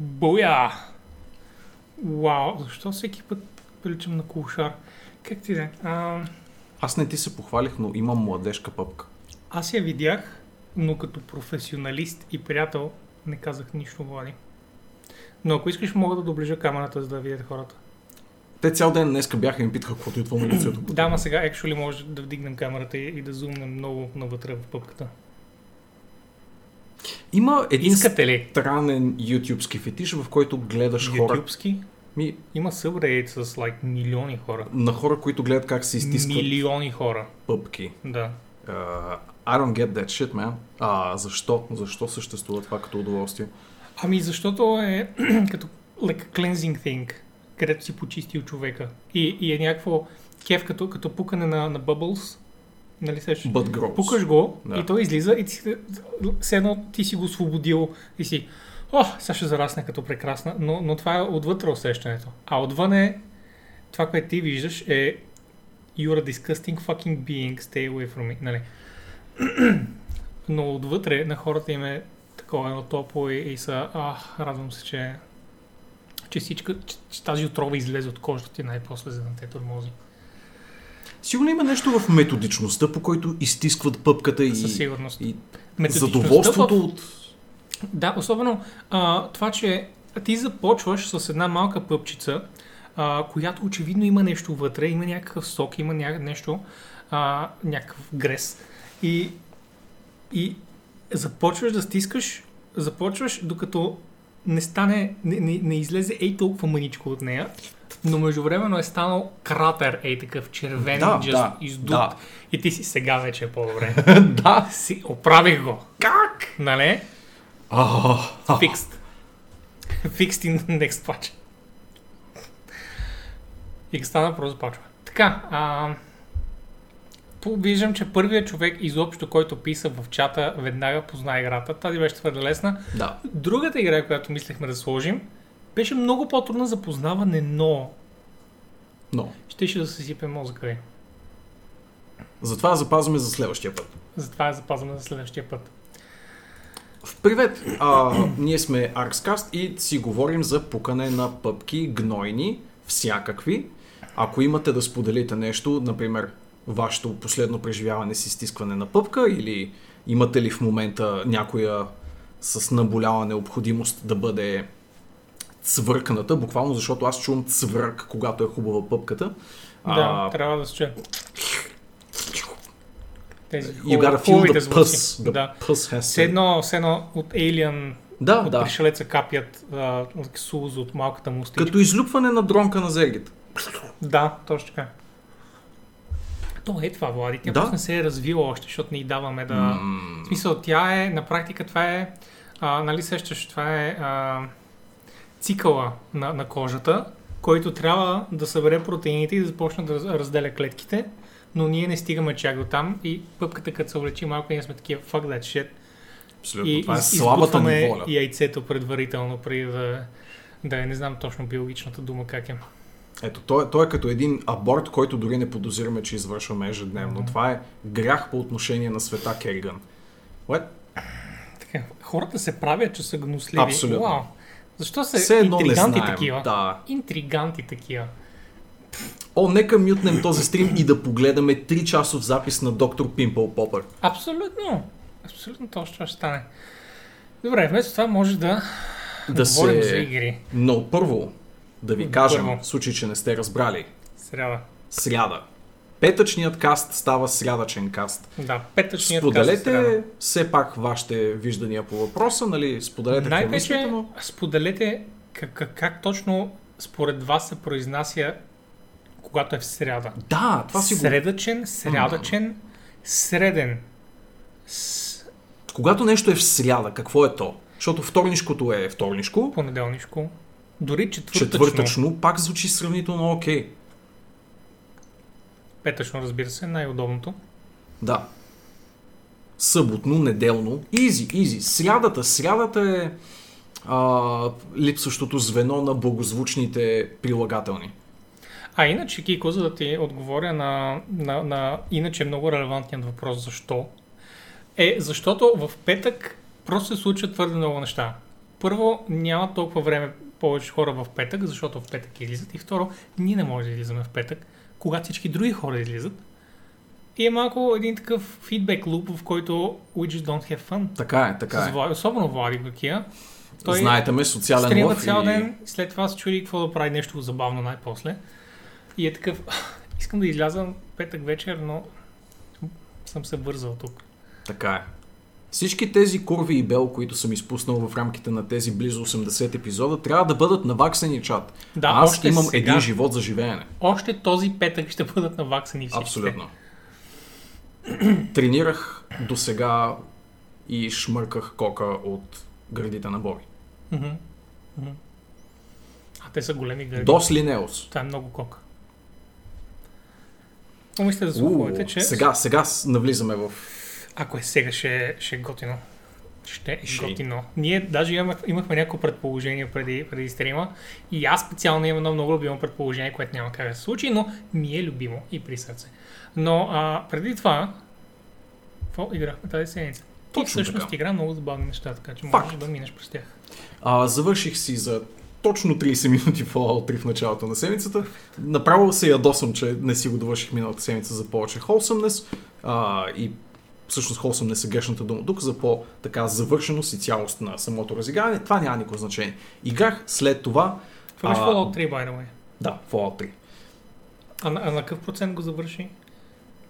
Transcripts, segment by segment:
Буя! Вау, защо всеки път приличам на кулшар? Как ти да? е? А, Аз не ти се похвалих, но имам младежка пъпка. аз я видях, но като професионалист и приятел не казах нищо, Влади. Но ако искаш, мога да доближа камерата, за да видят хората. Те цял ден днеска бяха и ми питаха каквото идва на лицето. Да, ма сега, actually, може да вдигнем камерата и, и да зумнем много навътре в пъпката. Има един Искате ли? странен ютубски фетиш, в който гледаш хора. Ютубски? Ми, Има subreddit с like, милиони хора. на хора, които гледат как се изтискват Милиони хора. пъпки. Да. Uh, I don't get that shit, man. А, защо? Защо съществува това като удоволствие? Ами защото е като like cleansing thing, където си почистил човека. И, и е някакво кеф като, като пукане на, на bubbles. Нали gross. Пукаш го Да. и той излиза и ти, все едно ти си го освободил и си О, сега ще зарасне като прекрасна, но, но това е отвътре усещането. А отвън е това, което ти виждаш е You're a disgusting fucking being, stay away from me, нали? но отвътре на хората им е такова едно топло и, и са, а, радвам се, че, че, всичка, че, че тази отрова излезе от кожата ти най-после, за да не те тормози. Сигурно има нещо в методичността, по който изтискват пъпката и, Със сигурност. и задоволството в- от... Да, особено а, това, че ти започваш с една малка пъпчица, а, която очевидно има нещо вътре, има някакъв сок, има ня... нещо, а, някакъв грес. И, и започваш да стискаш, започваш докато не стане, не, не, не излезе ей толкова мъничко от нея, но междувременно е станал кратер, ей такъв червен, Да, just да, издут. да. И ти си сега вече е по-добре. да. си, оправих го. Как? Нали? Fixed in the next patch. И стана просто започва. Така, а, виждам, че първият човек изобщо, който писа в чата, веднага позна играта. Тази беше твърде лесна. да. Другата игра, която мислехме да сложим, беше много по-трудна за познаване, но Но, щеше да се сипе мозъка ви. затова запазваме за следващия път. Затова запазваме за следващия път. Привет! А, ние сме Arxcast и си говорим за пукане на пъпки, гнойни, всякакви. Ако имате да споделите нещо, например, вашето последно преживяване с изтискване на пъпка или имате ли в момента някоя с наболяла необходимост да бъде цвъркната, буквално защото аз чувам цвърк, когато е хубава пъпката. Да, трябва да се чуе. Тези feel хубавите звуци. puss. The Да. has Все едно, все едно от Alien, Да, от да. пришелеца капят а, сулз от малката му устичка. Като излюпване на дронка на зергите. Да, точно така. То е това, Влади. Тя Да. не се е развила още, защото не й даваме да... М, В смисъл, тя е, на практика това е, а, нали сещаш, това е а, цикъла на, на кожата, който трябва да събере протеините и да започне да раз- разделя клетките, но ние не стигаме чак до там и пъпката като се увлечи малко, ние сме такива fuck that shit Абсолютно. и това е слабата ни воля. яйцето предварително, преди да, да е, не знам точно биологичната дума как е. Ето, той, той е като един аборт, който дори не подозираме, че извършваме ежедневно. Това е грях по отношение на света Кериган. What? Така, хората се правят, че са гнусливи. Абсолютно. Вау. Защо са Все едно не интриганти знаем. такива? Да. Интриганти такива. О, нека мютнем този стрим и да погледаме 3 часов запис на доктор Пимпъл Попър. Абсолютно. Абсолютно точно ще стане. Добре, вместо това може да, Да говорим се- за игри. Но първо, да ви кажем, Първо. в случай, че не сте разбрали, Сряда. сряда. Петъчният каст става срядъчен каст. Да, петъчният каст сряда. Споделете все пак вашите виждания по въпроса, нали? Споделете Най-вече но... споделете как, как, как точно според вас се произнася когато е в сряда. Да, това си го... Средъчен, срядъчен, среден. С... Когато нещо е в сряда, какво е то? Защото вторнишкото е вторнишко, Понеделнишко. Дори четвъртъчно. четвъртъчно пак звучи сравнително окей. Петъчно, разбира се, най-удобното. Да. Съботно, неделно. Изи, изи. Срядата. Срядата е а, липсващото звено на благозвучните прилагателни. А иначе, Кико, за да ти отговоря на, на, на иначе много релевантният въпрос защо, е защото в петък просто се случват твърде много неща. първо, няма толкова време повече хора в петък, защото в петък излизат. И второ, ние не можем да излизаме в петък, когато всички други хора излизат. И е малко един такъв фидбек луп, в който we just don't have fun. Така е, така е. Влади, особено Влади Бакия. Той Знаете ме, социален лъв цял и... ден, след това се чуди какво да прави нещо забавно най-после. И е такъв, искам да изляза петък вечер, но съм се вързал тук. Така е. Всички тези курви и бел, които съм изпуснал в рамките на тези близо 80 епизода, трябва да бъдат наваксани чат. Да, Аз още имам сега. един живот за живеене. Още този петък ще бъдат наваксани всички. Абсолютно. Тренирах до сега и шмърках кока от градите на Боби. Мгм. А те са големи гърди. Дос Линеос. Това е много кока. Помислите за слуховете, че Сега, сега навлизаме в... ако е сега, ще, ще е готино. Ще е Ще. готино. Ние даже имах, имахме някакво предположение преди, преди стрима и аз специално имам едно много любимо предположение, което няма как да се случи, но ми е любимо и при сърце. Но а, преди това, какво играхме тази седмица? Ти Точно всъщност така. игра много забавни неща, така че Факт. можеш да минеш през тях. А, завърших си за точно 30 минути Fallout 3 в началото на седмицата. Направо се ядосам, че не си го довърших миналата седмица за повече wholesomeness. А, и всъщност wholesomeness е грешната дума. Тук за по-така завършеност и цялост на самото разиграване. Това няма никакво значение. Играх след това... Това беше Fallout 3, by the way. Да, Fallout 3. А, на- а на какъв процент го завърши?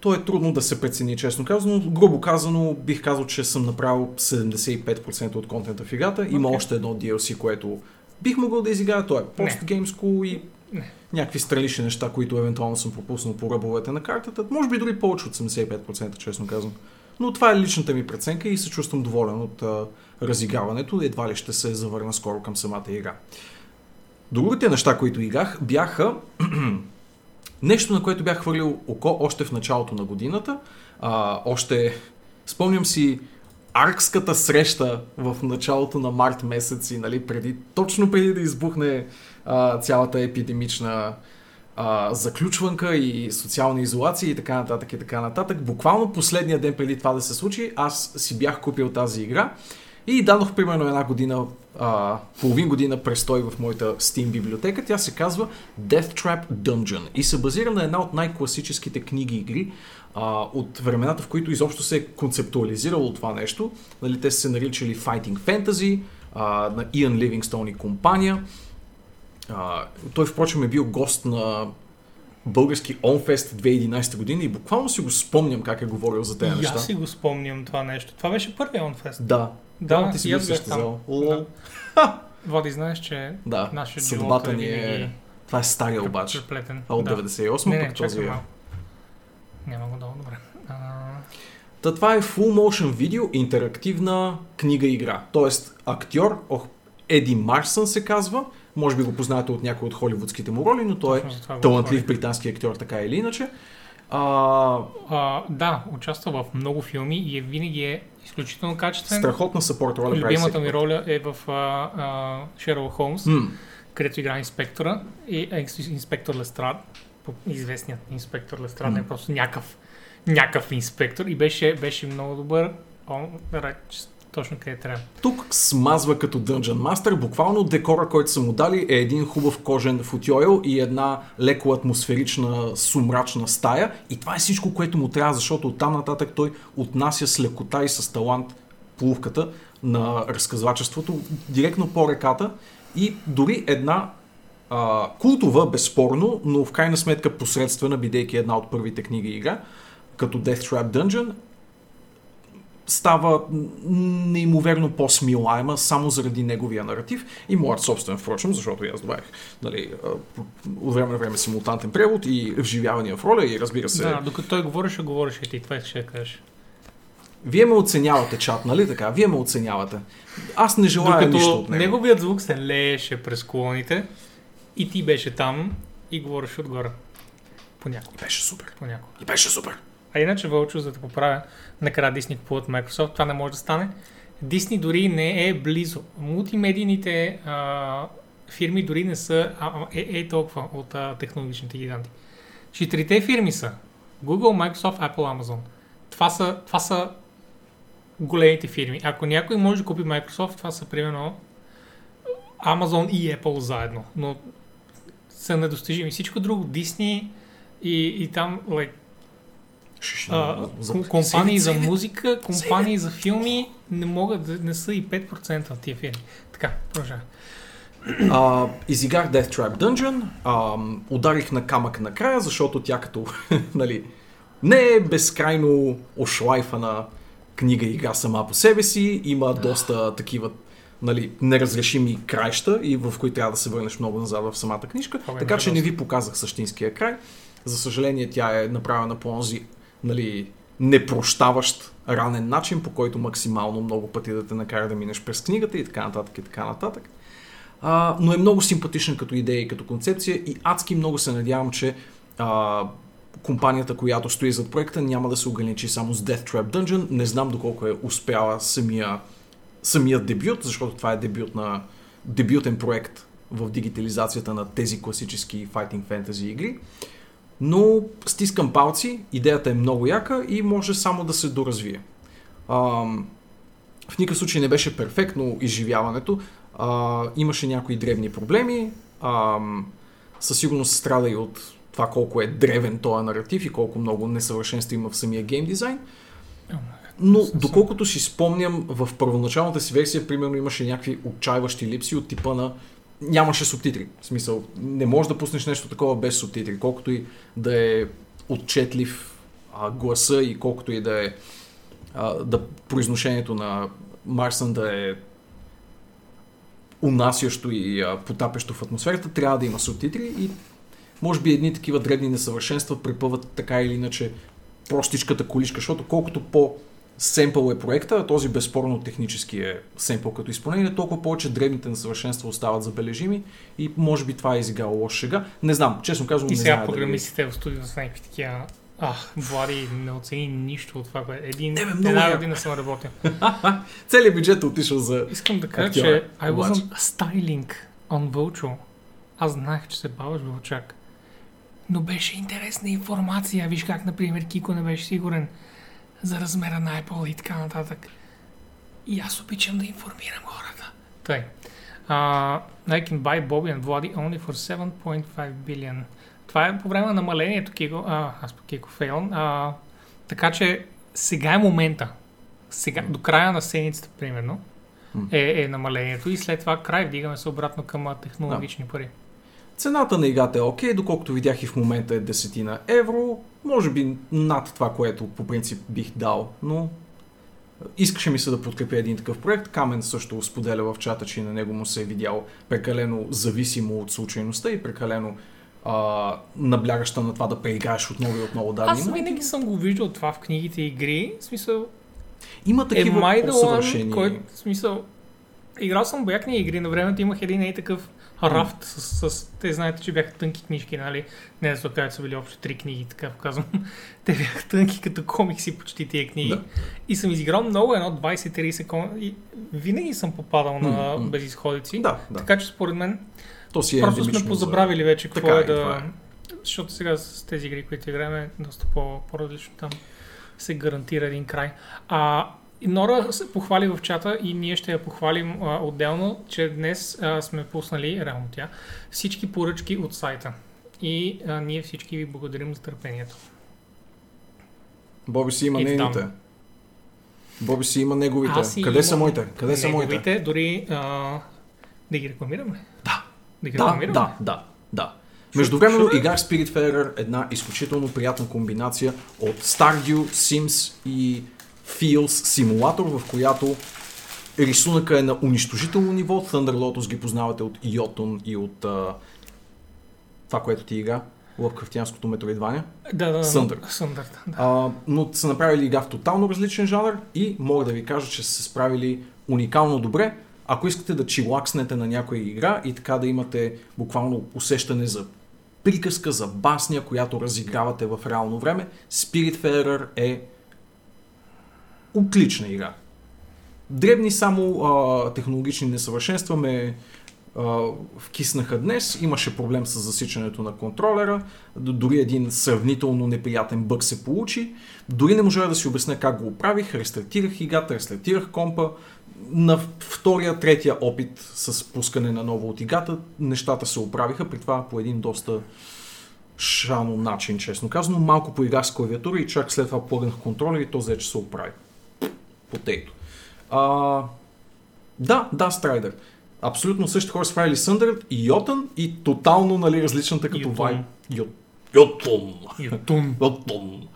То е трудно да се прецени, честно казано. Грубо казано, бих казал, че съм направил 75% от контента в играта. Има Окей. още едно DLC, което бих могъл да изиграя. То е постгеймско и Не. някакви странични неща, които евентуално съм пропуснал по ръбовете на картата. Може би дори повече от 75%, честно казвам. Но това е личната ми преценка и се чувствам доволен от а, разиграването. Едва ли ще се завърна скоро към самата игра. Другите неща, които играх, бяха нещо, на което бях хвърлил око още в началото на годината. А, още спомням си аркската среща в началото на март месец и нали, преди, точно преди да избухне а, цялата епидемична а, заключванка и социална изолация и така нататък и така нататък. Буквално последния ден преди това да се случи, аз си бях купил тази игра и дадох примерно една година, а, половин година престой в моята Steam библиотека. Тя се казва Death Trap Dungeon и се базира на една от най-класическите книги игри а, от времената, в които изобщо се е концептуализирало това нещо. Нали, те са се наричали Fighting Fantasy а, на Ian Livingstone и компания. А, той, впрочем, е бил гост на български OnFest 2011 година и буквално си го спомням как е говорил за тези неща. аз си го спомням това нещо. Това беше първият OnFest. Да. Да, ти си бил същата зала. Да. Води, знаеш, че Да, нашия съдбата ни е е... Това е стария обаче. преплетен. А от да. 98 Не, не, пък този е. Няма го долу, добре. А, Та това е full motion видео, интерактивна книга-игра. Тоест, актьор, ох, Еди Марсън се казва, може би го познаете от някои от холивудските му роли, но той е точно талантлив британски актьор, така или иначе. А, А, да, участва в много филми и е, винаги е изключително качествен. страхотна съпорт роля Любимата ми роля е в а, а, Шерлок Холмс, М, където игра инспектора и е, инспектор Лестрад, известният инспектор Лестрад, не е просто някакъв, някакъв инспектор и беше, беше много добър. О, реч, точно къде трябва. Тук смазва като Dungeon Master. Буквално декора, който са му дали е един хубав кожен футиойл и една леко атмосферична сумрачна стая. И това е всичко, което му трябва, защото оттам нататък той отнася с лекота и с талант полувката на разказвачеството директно по реката и дори една а, култова, безспорно, но в крайна сметка посредствена, бидейки една от първите книги игра, като Death Trap Dungeon, става неимоверно по-смилаема само заради неговия наратив и моят собствен, впрочем, защото аз добавих нали, от време на време симултантен превод и вживявания в роля и разбира се, Да, докато той говореше, говореше и ти. Това ще кажеш. вие ме оценявате чат, нали така? Вие ме оценявате. Аз не желая нищо Докато от него. неговият звук се лееше през колоните и ти беше там и говореше отгоре. Понякога. И беше супер. Понякога. И беше супер. А иначе, Вълчо, за да поправя, накрая Disney купуват Microsoft, това не може да стане. Disney дори не е близо. Мултимедийните а, фирми дори не са а, е, е толкова от а, технологичните гиганти. Четирите фирми са Google, Microsoft, Apple, Amazon. Това са, това са големите фирми. Ако някой може да купи Microsoft, това са примерно Amazon и Apple заедно, но са недостижими. Всичко друго, Disney и, и там, like, а, ком- компании за музика, компании за филми не могат да не са и 5% от тия фирми. Така, продължавай. А, изиграх Death Trap Dungeon, а, ударих на камък накрая, защото тя като, нали, не е безкрайно ошлайфана книга и игра сама по себе си, има доста такива нали, неразрешими краища и в които трябва да се върнеш много назад в самата книжка, Това е така че не ви показах същинския край. За съжаление тя е направена по този нали, непрощаващ ранен начин, по който максимално много пъти да те накара да минеш през книгата и така нататък и така нататък. А, но е много симпатичен като идея и като концепция и адски много се надявам, че а, компанията, която стои зад проекта, няма да се ограничи само с Death Trap Dungeon. Не знам доколко е успяла самия, самия дебют, защото това е дебют на, дебютен проект в дигитализацията на тези класически Fighting Fantasy игри. Но стискам палци, идеята е много яка и може само да се доразвие. Ам, в никакъв случай не беше перфектно изживяването. А, имаше някои древни проблеми. Ам, със сигурност страда и от това колко е древен този наратив и колко много несъвършенства има в самия гейм дизайн. Но доколкото си спомням, в първоначалната си версия, примерно, имаше някакви отчаиващи липси от типа на нямаше субтитри. В смисъл, не можеш да пуснеш нещо такова без субтитри, колкото и да е отчетлив а, гласа и колкото и да е а, да произношението на Марсън да е унасящо и а, потапящо в атмосферата, трябва да има субтитри и може би едни такива дребни несъвършенства препъват така или иначе простичката количка, защото колкото по семпъл е проекта, а този безспорно технически е семпъл като изпълнение, толкова повече дребните несъвършенства остават забележими и може би това е изиграло лош шега. Не знам, честно казвам, И не сега знам. програмистите в студиото са някакви такива Ах, Влади не оцени нищо от това, което един, Не, бе, много една година съм работил. Целият бюджет е отишъл за... Искам да кажа, че I wasn't styling on Vulture. Аз знаех, че се баваш Вълчак. Но беше интересна информация. Виж как, например, Кико не беше сигурен за размера на Apple и така нататък. И аз обичам да информирам хората. Тъй. Uh, I can buy Bobby and Vladdy only for 7.5 billion. Това е по време на намалението, Кико. А, аз по Кико фейлон. А, така че сега е момента. Сега, до края на седмицата, примерно, е, е намалението и след това край вдигаме се обратно към технологични пари. Цената на играта е окей, доколкото видях и в момента е 10 на евро. Може би над това, което по принцип бих дал, но искаше ми се да подкрепя един такъв проект. Камен също споделя в чата, че и на него му се е видял прекалено зависимо от случайността и прекалено а, наблягаща на това да преиграеш отново и отново дадени Аз винаги съм го виждал това в книгите и игри. В смисъл, Има е такива май да по-съвършени... който, в смисъл, играл съм боякни игри, на времето имах един ей такъв рафт с, с, те знаете, че бяха тънки книжки, нали? Не да се окажат, са били общо три книги, така казвам. Те бяха тънки като комикси почти тия книги. Да. И съм изиграл много, едно 20-30 секунди. И винаги съм попадал на М, м. безисходици. Да, да. Така че според мен То си е Просто сме за- позабравили вече какво Така е е, да... е. Защото сега с тези игри, които играем, е доста по- по-различно там. Се гарантира един край. А, Нора се похвали в чата и ние ще я похвалим а, отделно, че днес а, сме пуснали, реално тя, всички поръчки от сайта. И а, ние всички ви благодарим за търпението. Боби си има It's нейните. done. Боби си има неговите. Аз Къде са имам моите? Къде са моите? Неговите, дори а, да ги рекламираме. Да. Да ги Да, рекламираме. да, да, да. Междувременно играх Spiritfarer една изключително приятна комбинация от Stardew, Sims и Feels симулатор, в която рисунъка е на унищожително ниво. Thunder Lotus ги познавате от Йотун и от а, това, което ти игра, Лъвкрафтянското метроидване. Да, да, Съндър. Съндър. Да. А, но са направили игра в тотално различен жанр и мога да ви кажа, че са се справили уникално добре. Ако искате да чилакснете на някоя игра и така да имате буквално усещане за приказка, за басня, която разигравате в реално време, Spiritfarer е отлична игра. Дребни само а, технологични несъвършенства ме а, вкиснаха днес. Имаше проблем с засичането на контролера. Дори един сравнително неприятен бък се получи. Дори не можа да си обясня как го оправих. Рестартирах играта, рестартирах компа. на втория, третия опит с пускане на ново от играта, нещата се оправиха, при това по един доста шано начин, честно казано. Малко поиграх с клавиатура и чак след това плъгнах контролер и то взе, че се оправи. Потейто. А, да, да, Страйдер. Абсолютно същите хора са правили Съндърд и Йотън и тотално нали, различната като Йотун. вайб. Йот- Йотун. Ютун. Йотун.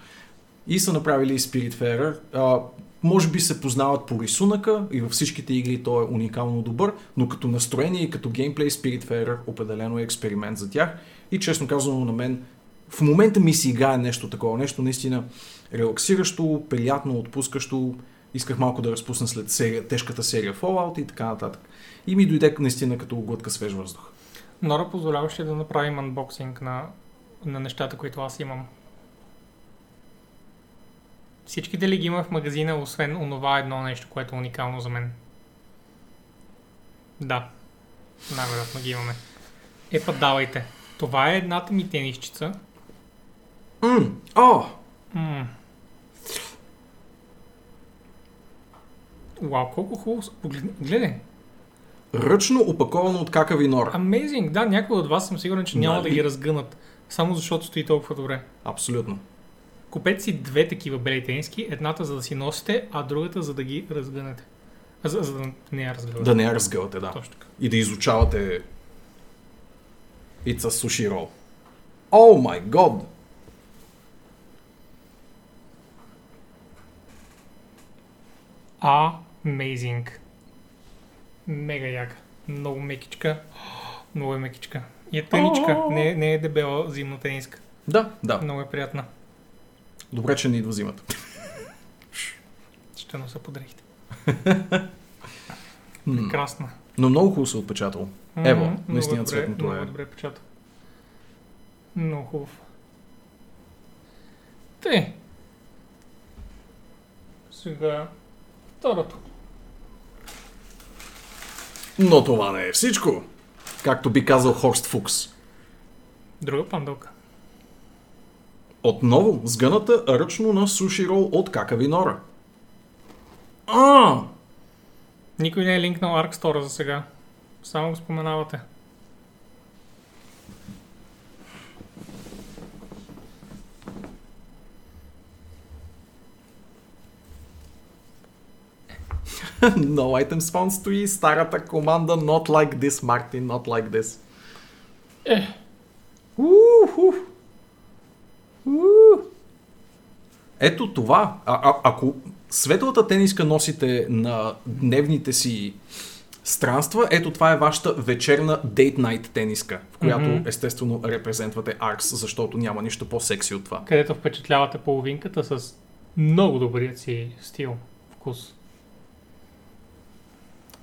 И са направили Spiritfarer. А, може би се познават по рисунъка и във всичките игри той е уникално добър, но като настроение и като геймплей Spiritfarer определено е експеримент за тях. И честно казано на мен, в момента ми си играе нещо такова, нещо наистина релаксиращо, приятно, отпускащо. Исках малко да разпусна след серия, тежката серия Fallout и така нататък. И ми дойде наистина като глътка свеж въздух. Нора, позволяваш ли да направим анбоксинг на, на нещата, които аз имам? Всичките ли ги има в магазина, освен онова едно нещо, което е уникално за мен? Да. Най-вероятно ги имаме. Е, па давайте. Това е едната ми тенисчица. Мм, о, М. Вау, колко хубаво. Погледни- ръчно опаковано от какави нора. Amazing. Да, някой от вас съм сигурен, че няма Нали? да ги разгънат. Само защото стои толкова добре. Абсолютно. Купете си две такива бели тениски, едната за да си носите, а другата за да ги разгънете. А, За, за да не я разгънете. Да не я разгъвате, да. Точно така. И да изучавате It's a sushi roll. Oh my god! Amazing. Мега яка. Много мекичка. Много е мекичка. И е тъничка. Не, не е дебела зимна тениска. Да, да. Много е приятна. Добре, че не идва зимата. Ще носа под дрехите. М. Прекрасна. Но много хубаво се е отпечатало. Ево, Мгм, наистина много цветното много е. добре печата. Много хубав. Те. Сега второто. Но това не е всичко. Както би казал Хорст Фукс. Друга пандалка. Отново сгъната ръчно на суши рол от какави нора. А, Никой не е линкнал Store за сега. Само го споменавате. no items found стои старата команда Not like this, Martin, not like this. Е. Уху. Ето това. А, а, ако светлата тениска носите на дневните си странства, ето това е вашата вечерна Date Night тениска, в която Мгм. естествено репрезентвате Аркс, защото няма нищо по-секси от това. Където впечатлявате половинката с много добрият си стил, вкус.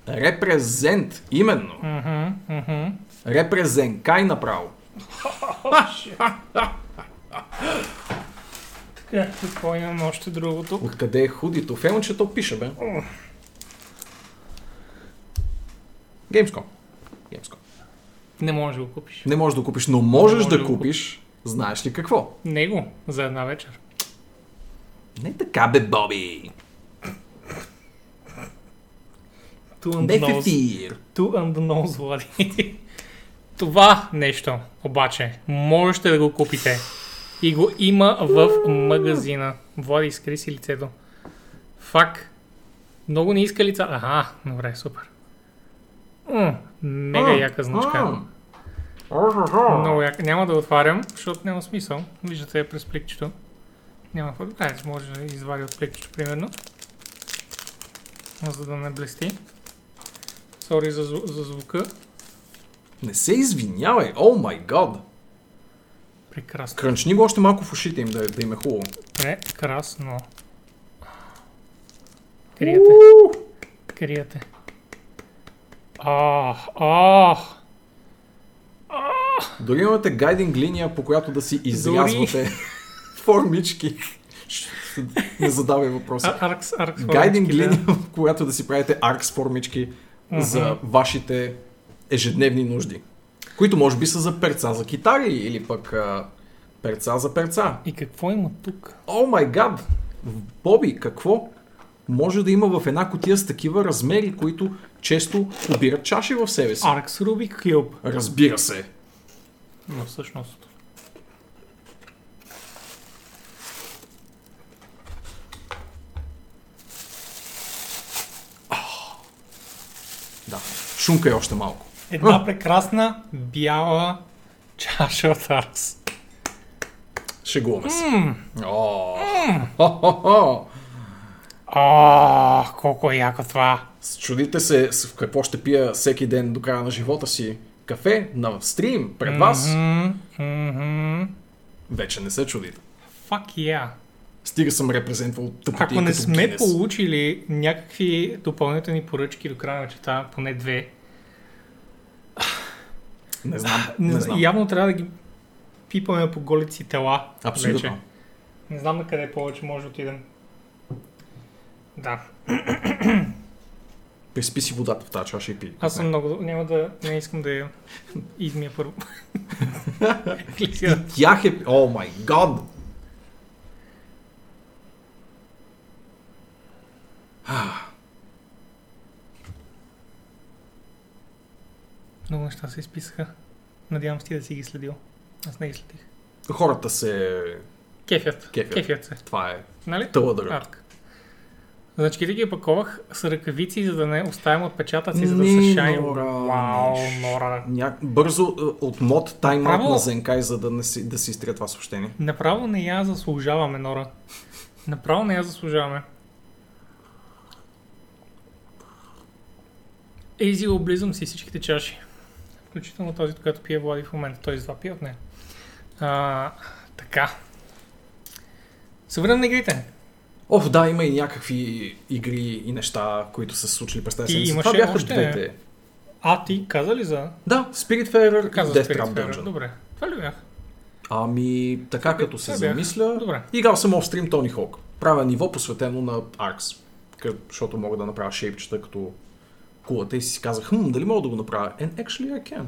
Репрезент, именно. Кай направо. Така, какво имам още друго тук? Откъде е худито? Фелнчето пише, бе. Gamescom. Gamescom. Не можеш да го купиш. Не можеш да купиш, но можеш може да да го купиш. Знаеш ли какво? Него за една вечер. Не така, бе, Боби. On Бе, the nose. Two on the nose, Влади. Това нещо, обаче, можете да го купите. И го има в магазина. Влади, изкри си лицето. Фак. Много не иска лица. Ага, добре, супер. М, мега яка значка. Много яка. Няма да отварям, защото няма смисъл. Виждате я през пликчето. Няма какво да може да извади от пликчето, примерно. За да не блести. Сори за, за звука. Не се извинявай, о май гад. Прекрасно. Крънчни го още малко в ушите им, да, да им е хубаво. Прекрасно. Криете. Криете. А, а, Дори имате гайдинг линия, по която да си изрязвате формички. Не задавай въпроса. аркс, аркс. Гайдинг формички, да. линия, в която да си правите аркс формички За вашите ежедневни нужди. Които може би са за перца за китари или пък а, перца за перца. И какво има тук? О май гад! Боби, какво? може да има в една котия с такива размери, които често обират чаши в себе си. Arx Rubik Cube. Разбира се. Но всъщност... Шумка е още малко. Една прекрасна бяла чаша от Arx. Шегуваме се. Мм. О, хо-хо-хо. О, колко е яко това. Чудите се с какво ще пия всеки ден до края на живота си. Кафе на стрим пред вас. Мгм, мгм. Вече не се чудите. Fuck yeah. Стига съм репрезентвал тъпоти Ако не сме Гинес. получили някакви допълнителни поръчки до края на чета, поне две, Не знам. не, Не знам. явно трябва да ги пипаме по голите си тела. Абсолютно. Вече. Не знам на къде повече може да отидем. Да. Приспи си водата в тази чаша и пи. Аз съм много... Няма да... Не искам да я измия първо. Тях е... О май гад! Много неща се изписаха. Надявам се ти да си ги следил. Аз не ги следих. Хората се... Кефят. Кефят. Кефят се. Това е Нали? тълъдъра. Като ги паковах с ръкавици, за да не оставим отпечатъци, за да Не, са шайни. Нора, Вау. Нора. Ня... Бързо е, от мод тайм Право- на Зенкай, за да, не си, да си изтрия това съобщение. Направо не я заслужаваме, Нора. Направо не я заслужаваме. Ейзи, облизам си всичките чаши. Включително този, който пие Влади в момента. Той два пие от нея. А, така. На игрите. Ох, да, има и някакви игри и неща, които са се случили през тази седмица. Това бяха още- двете. А, ти каза ли за... Да, Spiritfarer и Death Spirit Trap. Dungeon. Добре. Това ли бях? Ами, така Това като се замисля, Добре. играл съм оф стрим Тони Хок. Правя ниво посветено на къ- защото мога да направя шейпчета като кулата и си казах, хм, дали мога да го направя? And actually I can.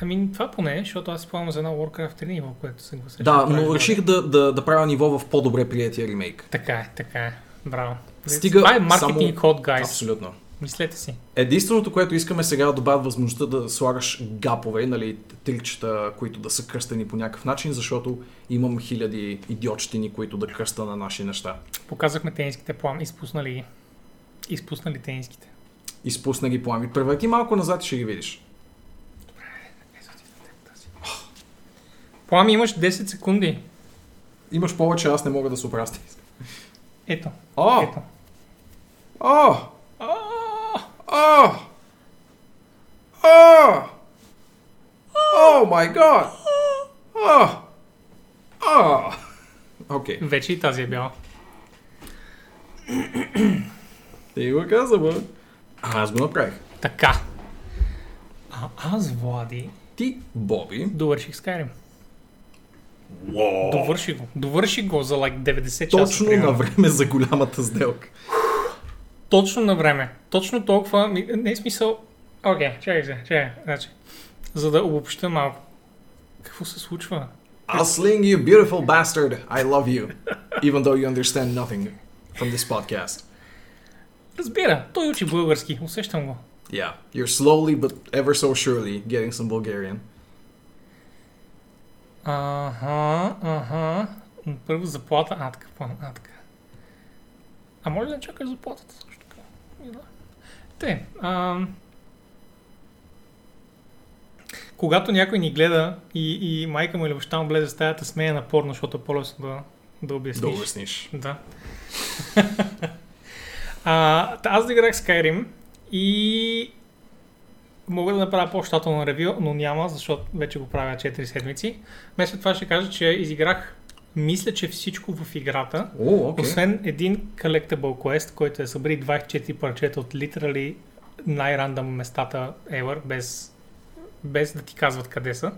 Ами, това поне, защото аз спомням за една Warcraft 3 ниво, което съм го срещал. Да, правиш, но реших да, да, да правя ниво в по-добре приятия ремейк. Така е, така е. Браво. Стига това е маркетинг само- ход, гайс. Абсолютно. Мислете си. Единственото, което искаме сега е да добавят възможността да слагаш гапове, нали, трикчета, които да са кръстени по някакъв начин, защото имам хиляди идиотщини, които да кръста на наши неща. Показахме тениските план, изпуснали. Изпуснали тениските. Изпусна ги плами. Превърти малко назад и ще ги видиш. Плами имаш 10 секунди. Имаш повече, аз не мога да се оправя. Ето, О! ето. О! А, О! О! О май гад! О! О! Окей. Вече и тази е бяла. Ти го каза, бе. А, аз го направих. Така. А аз, Влади, Ти, Боби. довърших Skyrim. Wow. Довърши го. Довърши го за like 90 часа. Точно на време за голямата сделка. Точно на време. Точно толкова. Не е смисъл. Окей, чакай се, чакай. Значи, за да обобща малко. Какво се случва? I'll sling you, beautiful bastard. I love you. Even though you understand nothing from this podcast. Разбира, той учи български, усещам го. Yeah, you're slowly but ever so surely getting some Bulgarian. Ага, ага. Първо заплата. А, така. А, така. А може ли да чакаш заплатата също така? Да. Те, а... Когато някой ни гледа и, и майка му или баща му влезе в стаята, смея на порно, защото е по-лесно да, да обясниш. Да обясниш. Да. а, аз доиграх Skyrim и мога да направя по-щателно ревю, но няма, защото вече го правя 4 седмици. Вместо това ще кажа, че изиграх мисля, че всичко в играта, О, окей. освен един collectible quest, който е събри 24 парчета от literally най-рандъм местата ever, без, без да ти казват къде са.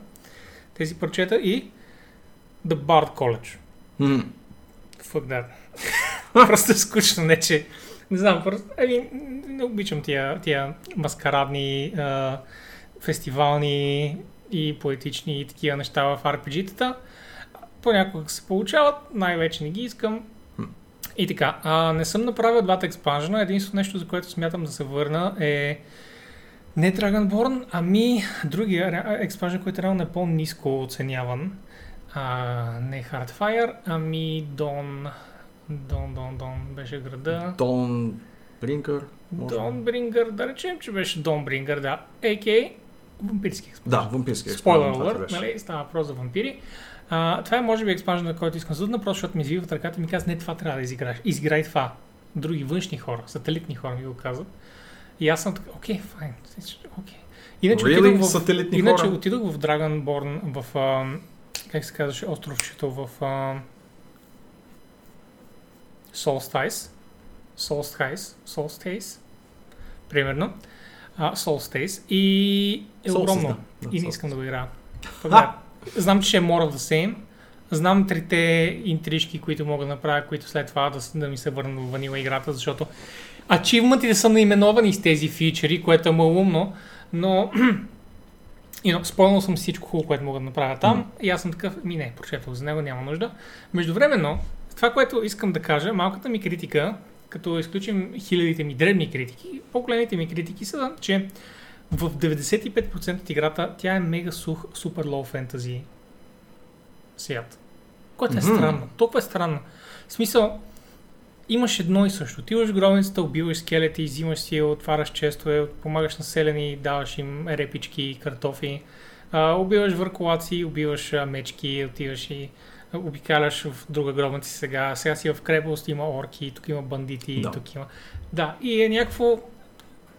Тези парчета и The Bard College. М, Fuck that. просто е скучно, не че... Не знам, просто... Ами, не обичам тия, тия маскарадни, а, фестивални и поетични и такива неща в RPG-тата. Понякога се получават, най-вече не ги искам. И така, а, не съм направил двата експанжена. Единственото нещо, за което смятам да се върна е не Dragonborn, ами другия експанжен, който реално е по-низко оценяван. А, не Hardfire, ами Dawn... Dawn, Dawn, Dawn беше града. Dawn Bringer? Dawnbringer, да речем, че беше Dawnbringer, да. AK, вампирски експанжен. Да, вампирски Спойлер експанжен. беше. нали? Става въпрос за вампири. А, това е може би експанжен, на който искам съдна, просто защото ми извива в ръката и ми каза, не, това трябва да изиграеш. Изиграй това. Други външни хора, сателитни хора ми го казват. И аз съм така, окей, файн, окей. Иначе, Really? отидох в, Сателитни иначе хора? отидох в Dragonborn, в, а, как се казваше, островчето в а, Solstice. Solstice. Solstice. Примерно. А, Solstice. И е Solstice, огромно. да. И не искам да го играя. Знам, че ще е more of the same. Знам трите интрижки, които мога да направя, които след това да, да ми се върнат в ванила играта, защото ачивментите са наименовани с тези фичери, което е малумно, но и know, спомнил съм всичко хубаво, което мога да направя там и аз съм такъв, ми не, прочетох за него, няма нужда. Междувременно, това, което искам да кажа, малката ми критика, като изключим хилядите ми дребни критики, по-големите ми критики са, че в 95% от играта тя е мега сух, супер лоу фентази свят. Което е Мгм. странно. Толкова е странно. В смисъл, имаш едно и също. Отиваш в гробницата, убиваш скелети, взимаш си, отваряш честове, помагаш на селени, даваш им репички, картофи, а, убиваш върколаци, убиваш а, мечки, отиваш и обикаляш в друга гробница сега. Сега си в крепост, има орки, тук има бандити, Да. тук има... Да, и е някакво...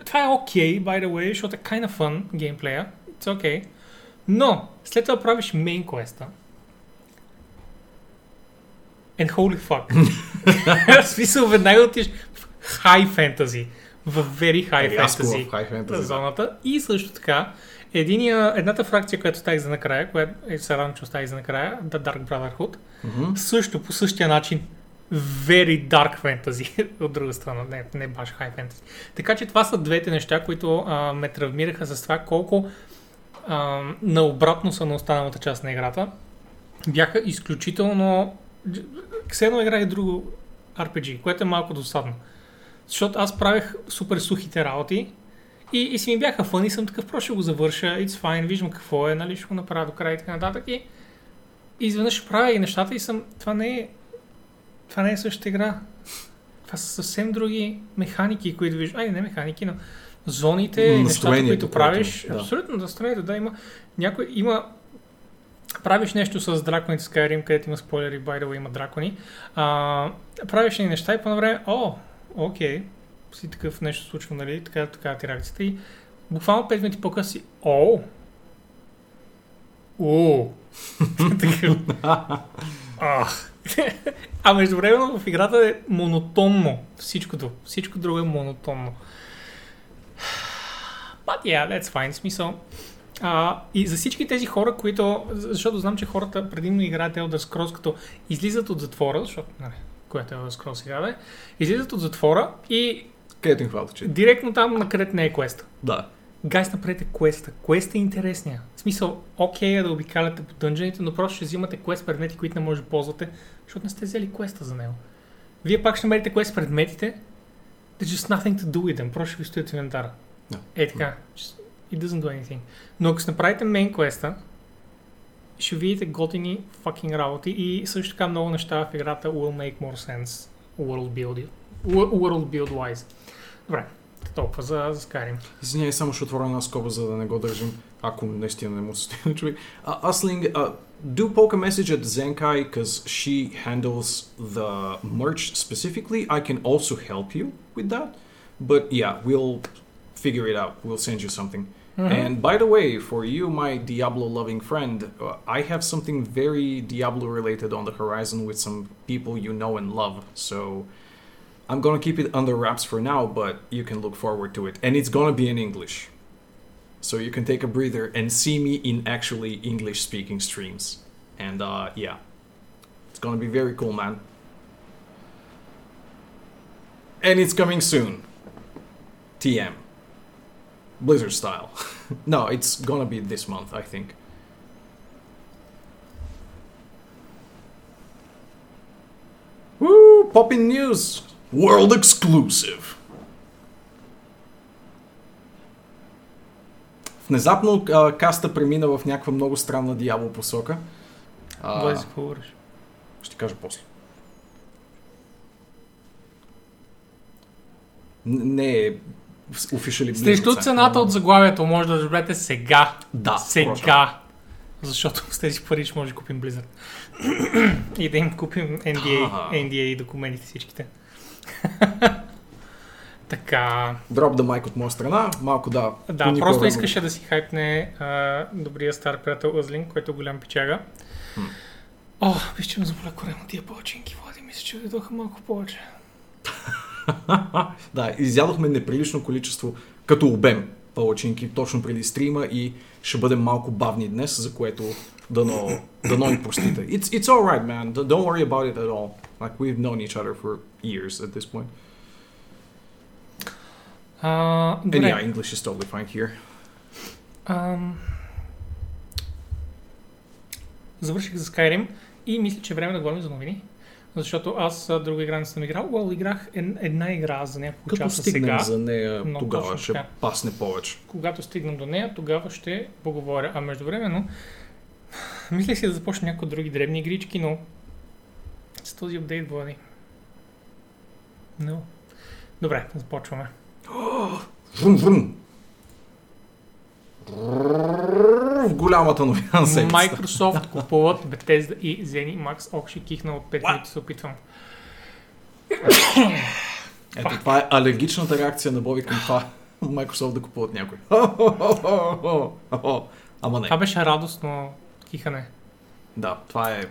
Това е окей, okay, by the way, защото е kind of fun геймплея. It's okay. Но, след това правиш main quest And holy fuck. в смисъл, веднага отиш в high fantasy. В very high Рязко fantasy в High Fantasy. да. зоната. И също така, единия, едната фракция, която оставих за накрая, която е, се радвам, че оставих за накрая, The Dark Brotherhood, Мгм. също по същия начин very dark fantasy, от друга страна, не, не баш high fantasy. Така че това са двете неща, които а, ме травмираха с това колко а, наобратно са на останалата част на играта. Бяха изключително... Все едно играх друго RPG, което е малко досадно. Защото аз правех супер сухите работи и, и си ми бяха фъни, съм такъв, просто ще го завърша, it's fine, виждам какво е, нали, ще го направя до края и така нататък. И, и изведнъж правя и нещата и съм, това не е, това не е същата игра. Това са съвсем други механики, които виждам. Ай, не механики, но зоните, нещата, които правиш. да. Абсолютно, настроението, да, има. Някой има правиш нещо с драконите Skyrim, където има спойлери, by the way, има дракони. А, правиш ни неща и по време, о, окей, си такъв нещо случва, нали, така, така ти реакцията и буквално 5 минути по-късно си, о, о, ах. А междувременно в играта е монотонно всичкото. Всичко друго е монотонно. But yeah, that's fine. Смисъл. А, и за всички тези хора, които... Защото знам, че хората предимно играят Elder Scrolls, като излизат от затвора, защото, нали, което е Elder Scrolls е, излизат от затвора и Където им хвалта, че... директно там, на където не е квеста. Да. Гайс, направете квеста. Квест е интересния. В смисъл, окей е да обикаляте по дънжените, но просто ще взимате квест предмети, които не може да ползвате, защото не сте взели квеста за него. Вие пак ще намерите квест предметите, there's just nothing to do with them, просто ще ви стоят в инвентара. Да. Е така, just, it doesn't do anything. Но ако се направите мейн квеста, ще видите готини fucking работи и също така много неща в играта will make more sense world build, world build wise. Добре, толкова за, за Skyrim. Извинявай, само ще отворя една скоба, за да не го държим, ако наистина не му се стигне човек. Uh, Asling, uh, do poke a message at Zenkai, because she handles the merch specifically. I can also help you with that. But yeah, we'll figure it out. We'll send you something. And by the way, for you, my Diablo loving friend, uh, I have something very Diablo related on the horizon with some people you know and love. So I'm gonna keep it under wraps for now, but you can look forward to it. And it's gonna be in English. So you can take a breather and see me in actually English speaking streams. And uh, yeah, it's gonna be very cool, man. And it's coming soon. TM. Blizzard style. no, it's gonna be this month, I think. Woo! Poppin News. World Exclusive. Внезапно а, каста премина в някаква много странна дявол посока. А, какво говориш? ще кажа после. Не е офишали Срещу цената от заглавието може да разберете сега. Да, Сега. Защото с тези пари ще може да купим Blizzard. и да им купим NDA. NDA документите всичките. така. Дроп да майк от моя страна, малко да. Да, просто искаше да си хайпне а, добрия стар приятел Ъзлин, който е голям печага. Хм. О, виж, че ме заболя корема тия палачинки, Влади. Мисля, че дойдоха малко повече. да, изядохме неприлично количество като обем палачинки точно преди стрима и ще бъдем малко бавни днес, за което дано, дано ни простите. It's, it's alright, man. Don't worry about it at all. Like, we've known each other for years at this point. А, And yeah, English is totally fine here. Ам... Завърших за Skyrim и мисля, че е време да говорим за новини. Защото аз друга игра не съм играл, но играх ед- една игра за няколко Като часа сега. за нея, Но тогава ще така. пасне повече. Когато стигнем до нея, тогава ще поговоря. А междувременно, мислех си да започна някои други дребни игрички, но с този апдейт, Влади. Но. Добре, започваме. Врум, врум. В голямата новина на седмицата. Microsoft купуват Bethesda и ZeniMax. Ох, ще кихна от 5 What? минути се опитвам. Ето, това е алергичната реакция на Боби към това Microsoft да купуват някой. Ама не. Това беше радостно кихане. Да, това е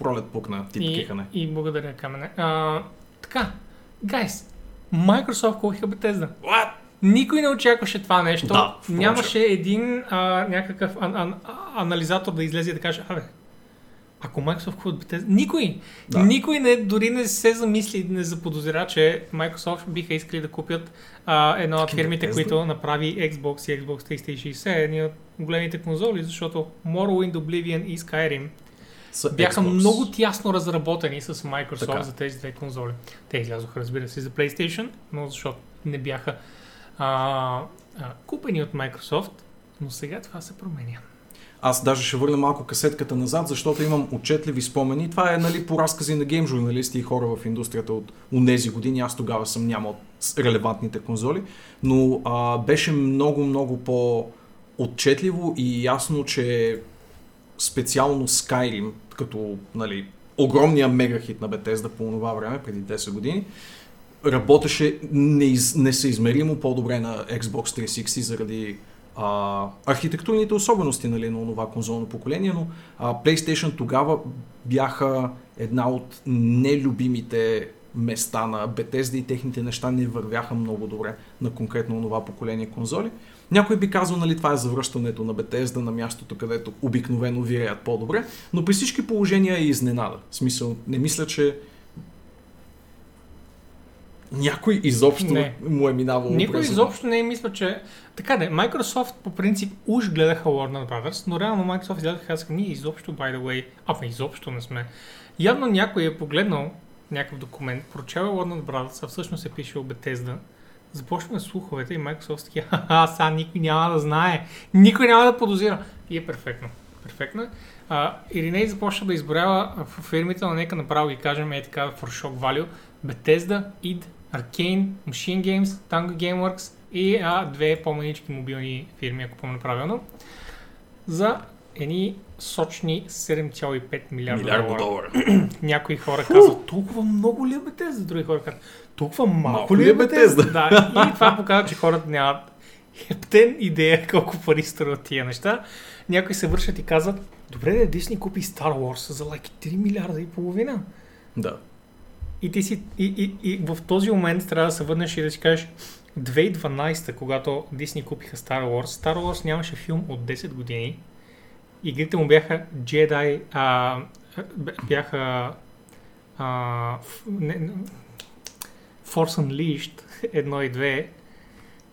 пролет пукна тип И, кихане. и благодаря, Камене. А, така, гайс, Microsoft купиха Bethesda. What? Никой не очакваше това нещо. Да, впрочем. Нямаше един а, някакъв ан- ан- анализатор да излезе и да каже, абе, ако Microsoft купят Bethesda... Никой! Да. Никой не, дори не се замисли, не заподозира, че Microsoft биха искали да купят а, една от фирмите, Bethesda. които направи Xbox и Xbox 360, едни от големите конзоли, защото Morrowind, Oblivion и Skyrim С бяха Xbox. много тясно разработени с Microsoft Така. за тези две конзоли. Те излязоха, разбира се, за PlayStation, но защото не бяха а, а, купени от Microsoft, но сега това се променя. Аз даже ще върна малко касетката назад, защото имам отчетливи спомени. Това е нали, по разкази на гейм журналисти и хора в индустрията от унези години. Аз тогава съм нямал релевантните конзоли, но а, беше много, много по-отчетливо и ясно, че специално Skyrim, като нали, огромния мегахит на Bethesda по това време, преди 10 години, работеше неиз, несъизмеримо по-добре на Xbox 360 заради а, архитектурните особености нали, на това конзолно поколение, но а, PlayStation тогава бяха една от нелюбимите места на Bethesda и техните неща не вървяха много добре на конкретно това поколение конзоли. Някой би казал, нали, това е завръщането на Bethesda на мястото, където обикновено виреят по-добре, но при всички положения е изненада. В смисъл, не мисля, че някой изобщо Не. му е минавало Никой през изобщо не мисля, че... Така да, Microsoft по принцип уж гледаха Warner Brothers, но реално Microsoft излязаха и казаха, ние изобщо, by the way, а не изобщо не сме. Явно някой е погледнал някакъв документ, прочел е Warner Brothers, а всъщност е пишел Bethesda, започваме слуховете и Microsoft такива, ха сега никой няма да знае, никой няма да подозира. И е перфектно. Перфектно. е. А, Ириней започна да изборява в фирмите, но нека направо ги кажем е така for shock value. Bethesda, id, Arcane, Machine Games, Tango Gameworks и а, две по-манички мобилни фирми, ако помня правилно, за едни сочни 7,5 милиарда, милиарда долара. долара. Някои хора казват, толкова много ли е Bethesda? Други хора казват, толкова малко, Малко ли е е? Bethesda? Да, и това показва, че хората нямат хептен идея колко пари струват тия неща. Някои се вършат и казват, добре, да Disney купи Star Wars за лайки 3 милиарда и половина. Да. И ти си, и, и, и в този момент трябва да се върнеш и да си кажеш 2012, когато Disney купиха Star Wars, Star Wars нямаше филм от 10 години. Игрите му бяха Jedi, а, бяха а, не, Force Unleashed 1 и 2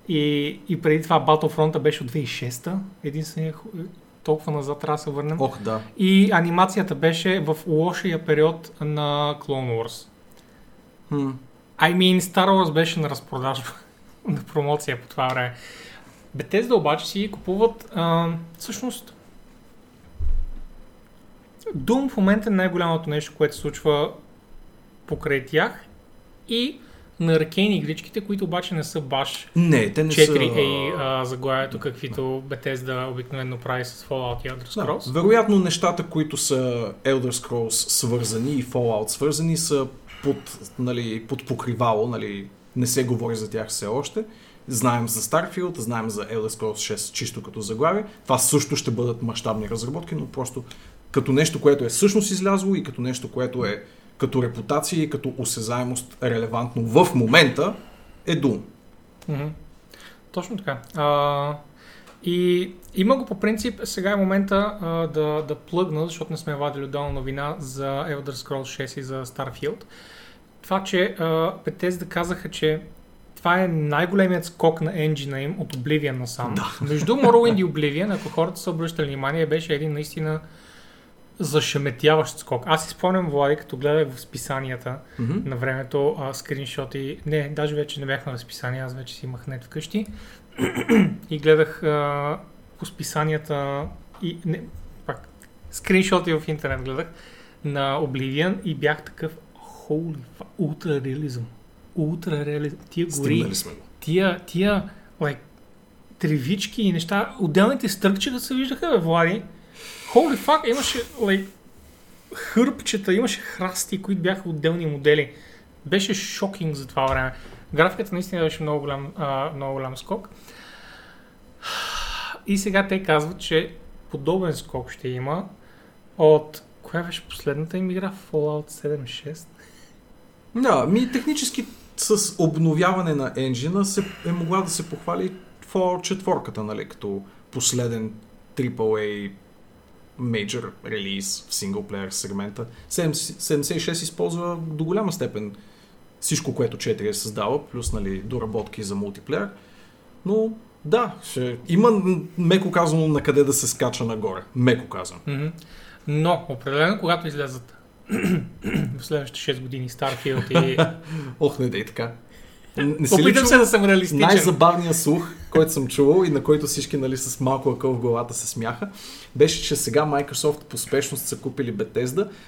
и, и преди това Battlefront беше от 2006 единствения толкова назад трябва да се върнем. Ох, да. И анимацията беше в лошия период на Clone Wars. Хм. I mean, Star Wars беше на разпродажба, на промоция по това време. Bethesda обаче си купуват, а, всъщност, Doom в момента е най-голямото нещо, което се случва покрай тях и на Arcane игричките, които обаче не са баш Не, те не 4A са... а, заглавието, каквито Bethesda обикновено прави с Fallout и Elder Scrolls. Да, вероятно нещата, които са Elder Scrolls свързани и Fallout свързани са под, нали, под покривало, нали, не се говори за тях все още. Знаем за Starfield, знаем за Elder Scrolls 6 чисто като заглавие. Това също ще бъдат мащабни разработки, но просто като нещо, което е всъщност излязло и като нещо, което е като репутация и като осезаемост релевантно в момента, е Doom. Мгм. Точно така. А, и има го по принцип, сега е момента а, да, да плъгна, защото не сме вадили отделна новина за Elder Scrolls 6 и за Starfield. Това, че Bethesda казаха, че това е най-големият скок на енджина им от Oblivion насам. Да. Между Morrowind и Oblivion, ако хората са обръщали внимание, беше един наистина зашеметяващ скок. Аз си спомням, Влади, като гледах в списанията Мгм. на времето а, скриншоти. Не, даже вече не бях на разписание, аз вече си имах нет вкъщи. и гледах а, по списанията и не, пак, скриншоти в интернет гледах на Oblivion и бях такъв holy fuck, ултра реализъм. Ултра реализъм. Тия гори, тия, тия like, тревички и неща, отделните стъркчета се виждаха, бе, Влади. Holy fuck, имаше like, хърбчета, имаше храсти, които бяха отделни модели. Беше шокинг за това време. Графиката наистина беше много голям, а, много голям скок. И сега те казват, че подобен скок ще има от... Коя беше последната им игра? Fallout 7.6? Да, ми технически с обновяване на енджина се, е могла да се похвали 4, нали, като последен AAA major релиз в синглплеер сегмента. 7- 76 използва до голяма степен всичко, което 4 е създава, плюс нали, доработки за мултиплеер. Но да, ще, има меко казано на къде да се скача нагоре. Меко казано. Мгм. Но, определено, когато излязат в следващите 6 години Starfield и... Ох, не дей така. Не си Опитам се да съм реалистичен. Най-забавният слух, който съм чувал и на който всички нали, с малко акъл в главата се смяха, беше, че сега Microsoft по спешност са купили Bethesda,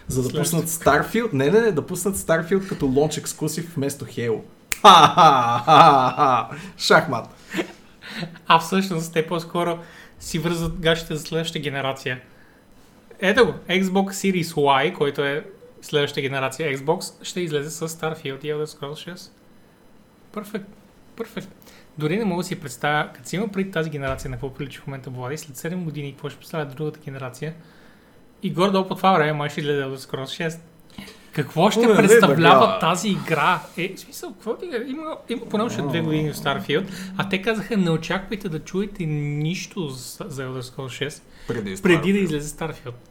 за да Следващото. пуснат Starfield. Не, не, не, да пуснат Starfield като launch ексклюзив вместо Halo. Ха-ха-ха-ха! Шахмат. А всъщност те по-скоро си вързват гащите за следващата генерация. Ето го, Xbox Series Y, който е следващата генерация Xbox, ще излезе с Starfield и Elder Scrolls 6. Перфект. Перфект. Дори не мога да си представя, като си има преди тази генерация, на какво прилича в момента Влади, след 7 години, какво ще представя другата генерация. И горе-долу по това време май ще Elder Scrolls 6. Какво ще не, не, представлява така. тази игра? Е, в смисъл, какво ти има, има поне още две години в Starfield, а те казаха, не очаквайте да чуете нищо за за Elder Scrolls 6, Преди, преди да излезе Starfield.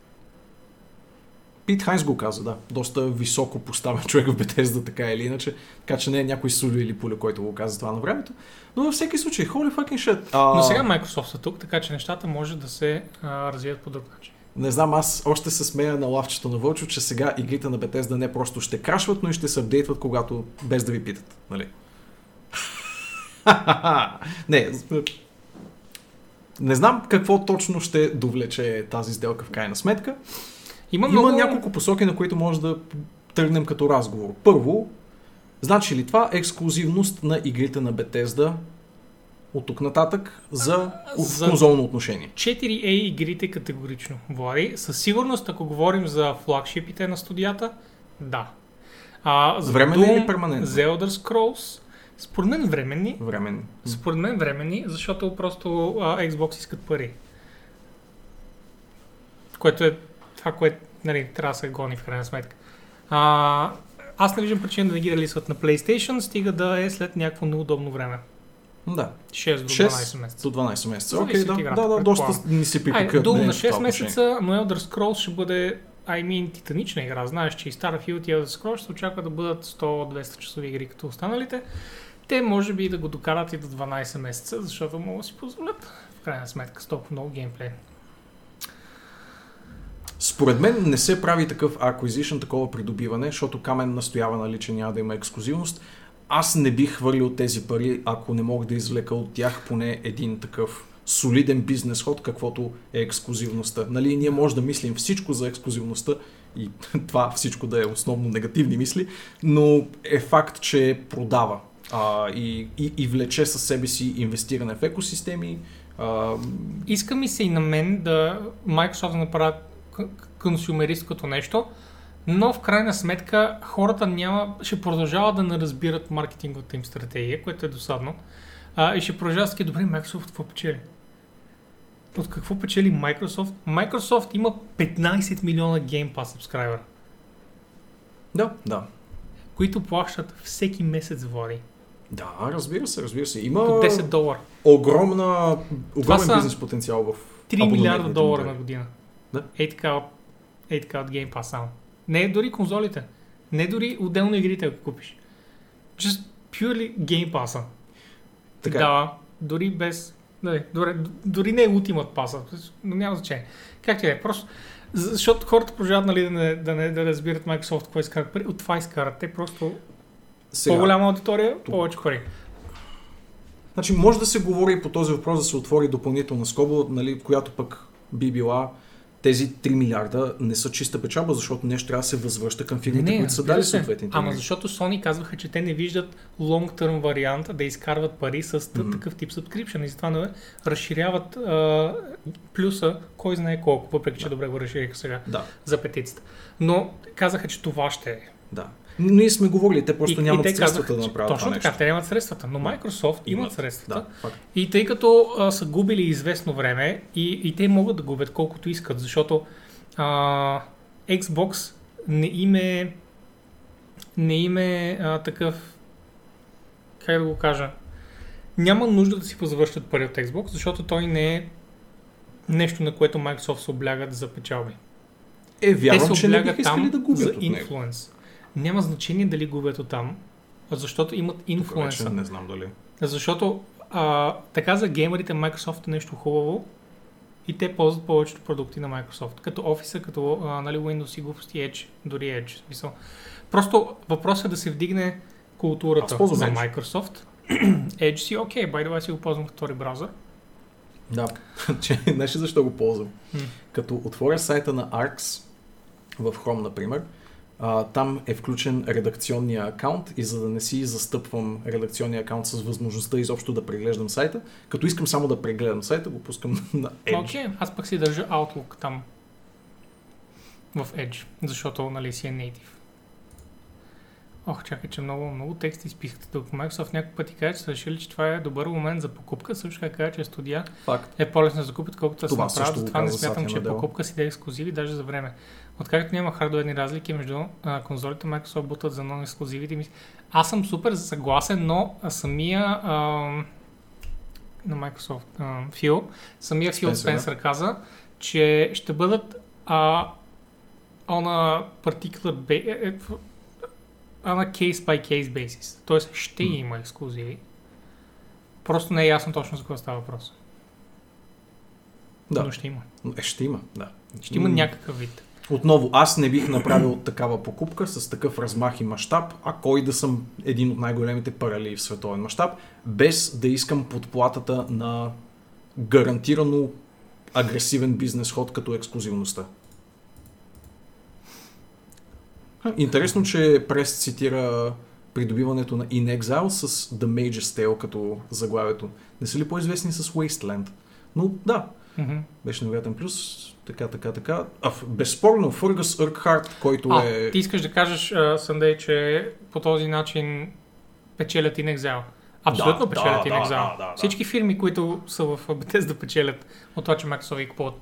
Пит Хайнс го каза, да. Доста високо поставен човек в Bethesda, така или иначе. Така че не е някой сулю или пуля, който го каза това на времето. Но във всеки случай, holy fucking shit. А, Но сега Microsoft са тук, така че нещата може да се а, развият по друг начин. Не знам, аз още се смея на лавчето на Вълчо, че сега игрите на Bethesda не просто ще крашват, но и ще се апдейтват, когато без да ви питат. Нали? не, не знам какво точно ще довлече тази сделка в крайна сметка. Има, Има много... няколко посоки, на които може да тръгнем като разговор. Първо, значи ли това ексклюзивност на игрите на Bethesda от тук нататък за, за- конзолно отношение? 4A игрите категорично, Влади. Със сигурност, ако говорим за флагшипите на студията, да. А, за Временни Doom, или перманентни? За Elder Scrolls, според мен временни. Временно. Според мен временни, защото просто а, Xbox искат пари. Което е това, което нали, трябва да се гони в крайна сметка. А, аз не виждам причина да не ги релисват на PlayStation, стига да е след някакво неудобно време. Да. 6 до 6 12 месеца. До 12 месеца. Окей, от да, играта, да, да, доста ни се Ай, припокриват. Doom на мнението в 6 това отношение. месеца, но Elder Scrolls ще бъде I mean, титанична игра. Знаеш, че и Starfield и Elder Scrolls ще очаква да бъдат 100-200 часови игри като останалите. Те може би да го докарат и до 12 месеца, защото могат да си позволят в крайна сметка с толкова много геймплей. Според мен не се прави такъв acquisition, такова придобиване, защото Камен настоява, нали, че няма да има ексклюзивност. Аз не бих хвърлил тези пари, ако не мога да извлека от тях поне един такъв солиден бизнес ход, каквото е ексклюзивността. Нали, ние може да мислим всичко за ексклюзивността и това всичко да е основно негативни мисли, но е факт, че продава а, и, и, и влече със себе си инвестиране в екосистеми. А, Иска ми се и на мен да Microsoft да направят консюмеристското нещо, но в крайна сметка хората няма, ще продължават да не разбират маркетинговата им стратегия, което е досадно. А, и ще продължават такива, добре, Microsoft какво печели? От какво печели Microsoft? Microsoft има 15 милиона Game Pass subscriber, да, да. които плащат всеки месец води. Да, разбира се, разбира се. Има По 10 долара. огромна, огромен бизнес потенциал в 3 абонаментните милиарда долара на година. Да. Ей така, от, ей така от Game Pass само. Не дори конзолите. Не дори отделно игрите, ако купиш. Just purely Game Pass. Така. Да, дори без... Дори, дори, дори не е Ultimate Pass, но няма значение. Как ти е, просто... за- Защото хората продължават нали, да, не, да, не, да разбират Microsoft какво изкарат пари, от това изкарат. Те просто Сега, по-голяма аудитория, повече пари. Значи може да се говори по този въпрос, да се отвори допълнителна скоба, нали, която пък би била тези 3 милиарда не са чиста печалба, защото нещо трябва да се възвръща към фирмите, които са дали съответните. Ама защото Sony казваха, че те не виждат long-term вариант да изкарват пари с mm-hmm. Такъв тип subscription и затова не разширяват а, плюса, кой знае колко, въпреки че Да. добре го разшириха сега Да, за петицата. Но казаха, че това ще е. да. Ние сме говорили, те просто и, нямат и те средствата казаха, да направят Точно това така, нещо. те нямат средствата, но Microsoft имат, средствата. Да, факт. И тъй като а, са губили известно време и, и те могат да губят колкото искат, защото а, Xbox не им е, не им е а, такъв, как да го кажа, няма нужда да си възвръщат пари от Xbox, защото той не е нещо, на което Microsoft се облягат за печалби. Е, Те вярвам, се че не биха искали там да губят за инфлуенс. Няма значение дали губят от там, защото имат инфлуенса. не знам дали. Защото а, така за геймерите Microsoft е нещо хубаво и те ползват повечето продукти на Microsoft. Като Office, като а, нали, Windows и глупости Edge, дори Edge. Смисъл. Просто въпросът е да се вдигне културата Аз за Edge. Microsoft. Edge си окей, okay, by the way си го ползвам като втори браузър. Да, че знаеш защо го ползвам? Като отворя сайта на ARX в Chrome, например, там е включен редакционния акаунт и за да не си застъпвам редакционния акаунт с възможността изобщо да преглеждам сайта, като искам само да прегледам сайта, го пускам на Edge. Окей, okay, аз пък си държа Outlook там в Edge, защото нали си е native. Ох, чакай, че много, много тексти изписахте тук. Microsoft няколко пъти каза, че са решили, че това е добър момент за покупка. Също така каза, че студия Факт. е по-лесно да закупят, колкото да се направят. Затова не смятам, че е покупка си да е ексклюзиви, даже за време. Откакто няма хардуерни разлики между а, конзолите, Microsoft бутат за нон-ексклюзивите ми. Аз съм супер съгласен, но самия а, на Microsoft а, Фил, самия Фил Спенсър, да. Каза, че ще бъдат а, on a particular on a case by case basis. Тоест ще М. има ексклюзиви. Просто не е ясно точно за какво става въпрос. Да. Но ще има. Е, ще има, да. Ще има М, някакъв вид. Отново, аз не бих направил такава покупка с такъв размах и мащаб, а кой да съм един от най-големите паралели в световен мащаб, без да искам подплатата на гарантирано агресивен бизнес ход като ексклюзивността. Ха, Интересно, че прес цитира придобиването на In Exile с The Major Tale като заглавието. Не са ли по-известни с Wasteland? Но да, Мгм. беше невероятен плюс. Така, така, така. А, безспорно, Фъргъс Уркхарт, който А, е... ти искаш да кажеш, а, Съндей, че по този начин печелят In Exile. Абсолютно Да, печелят да, In Exile. да, да, да. Всички фирми, които са в Bethesda печелят от това, че Microsoft ги купуват.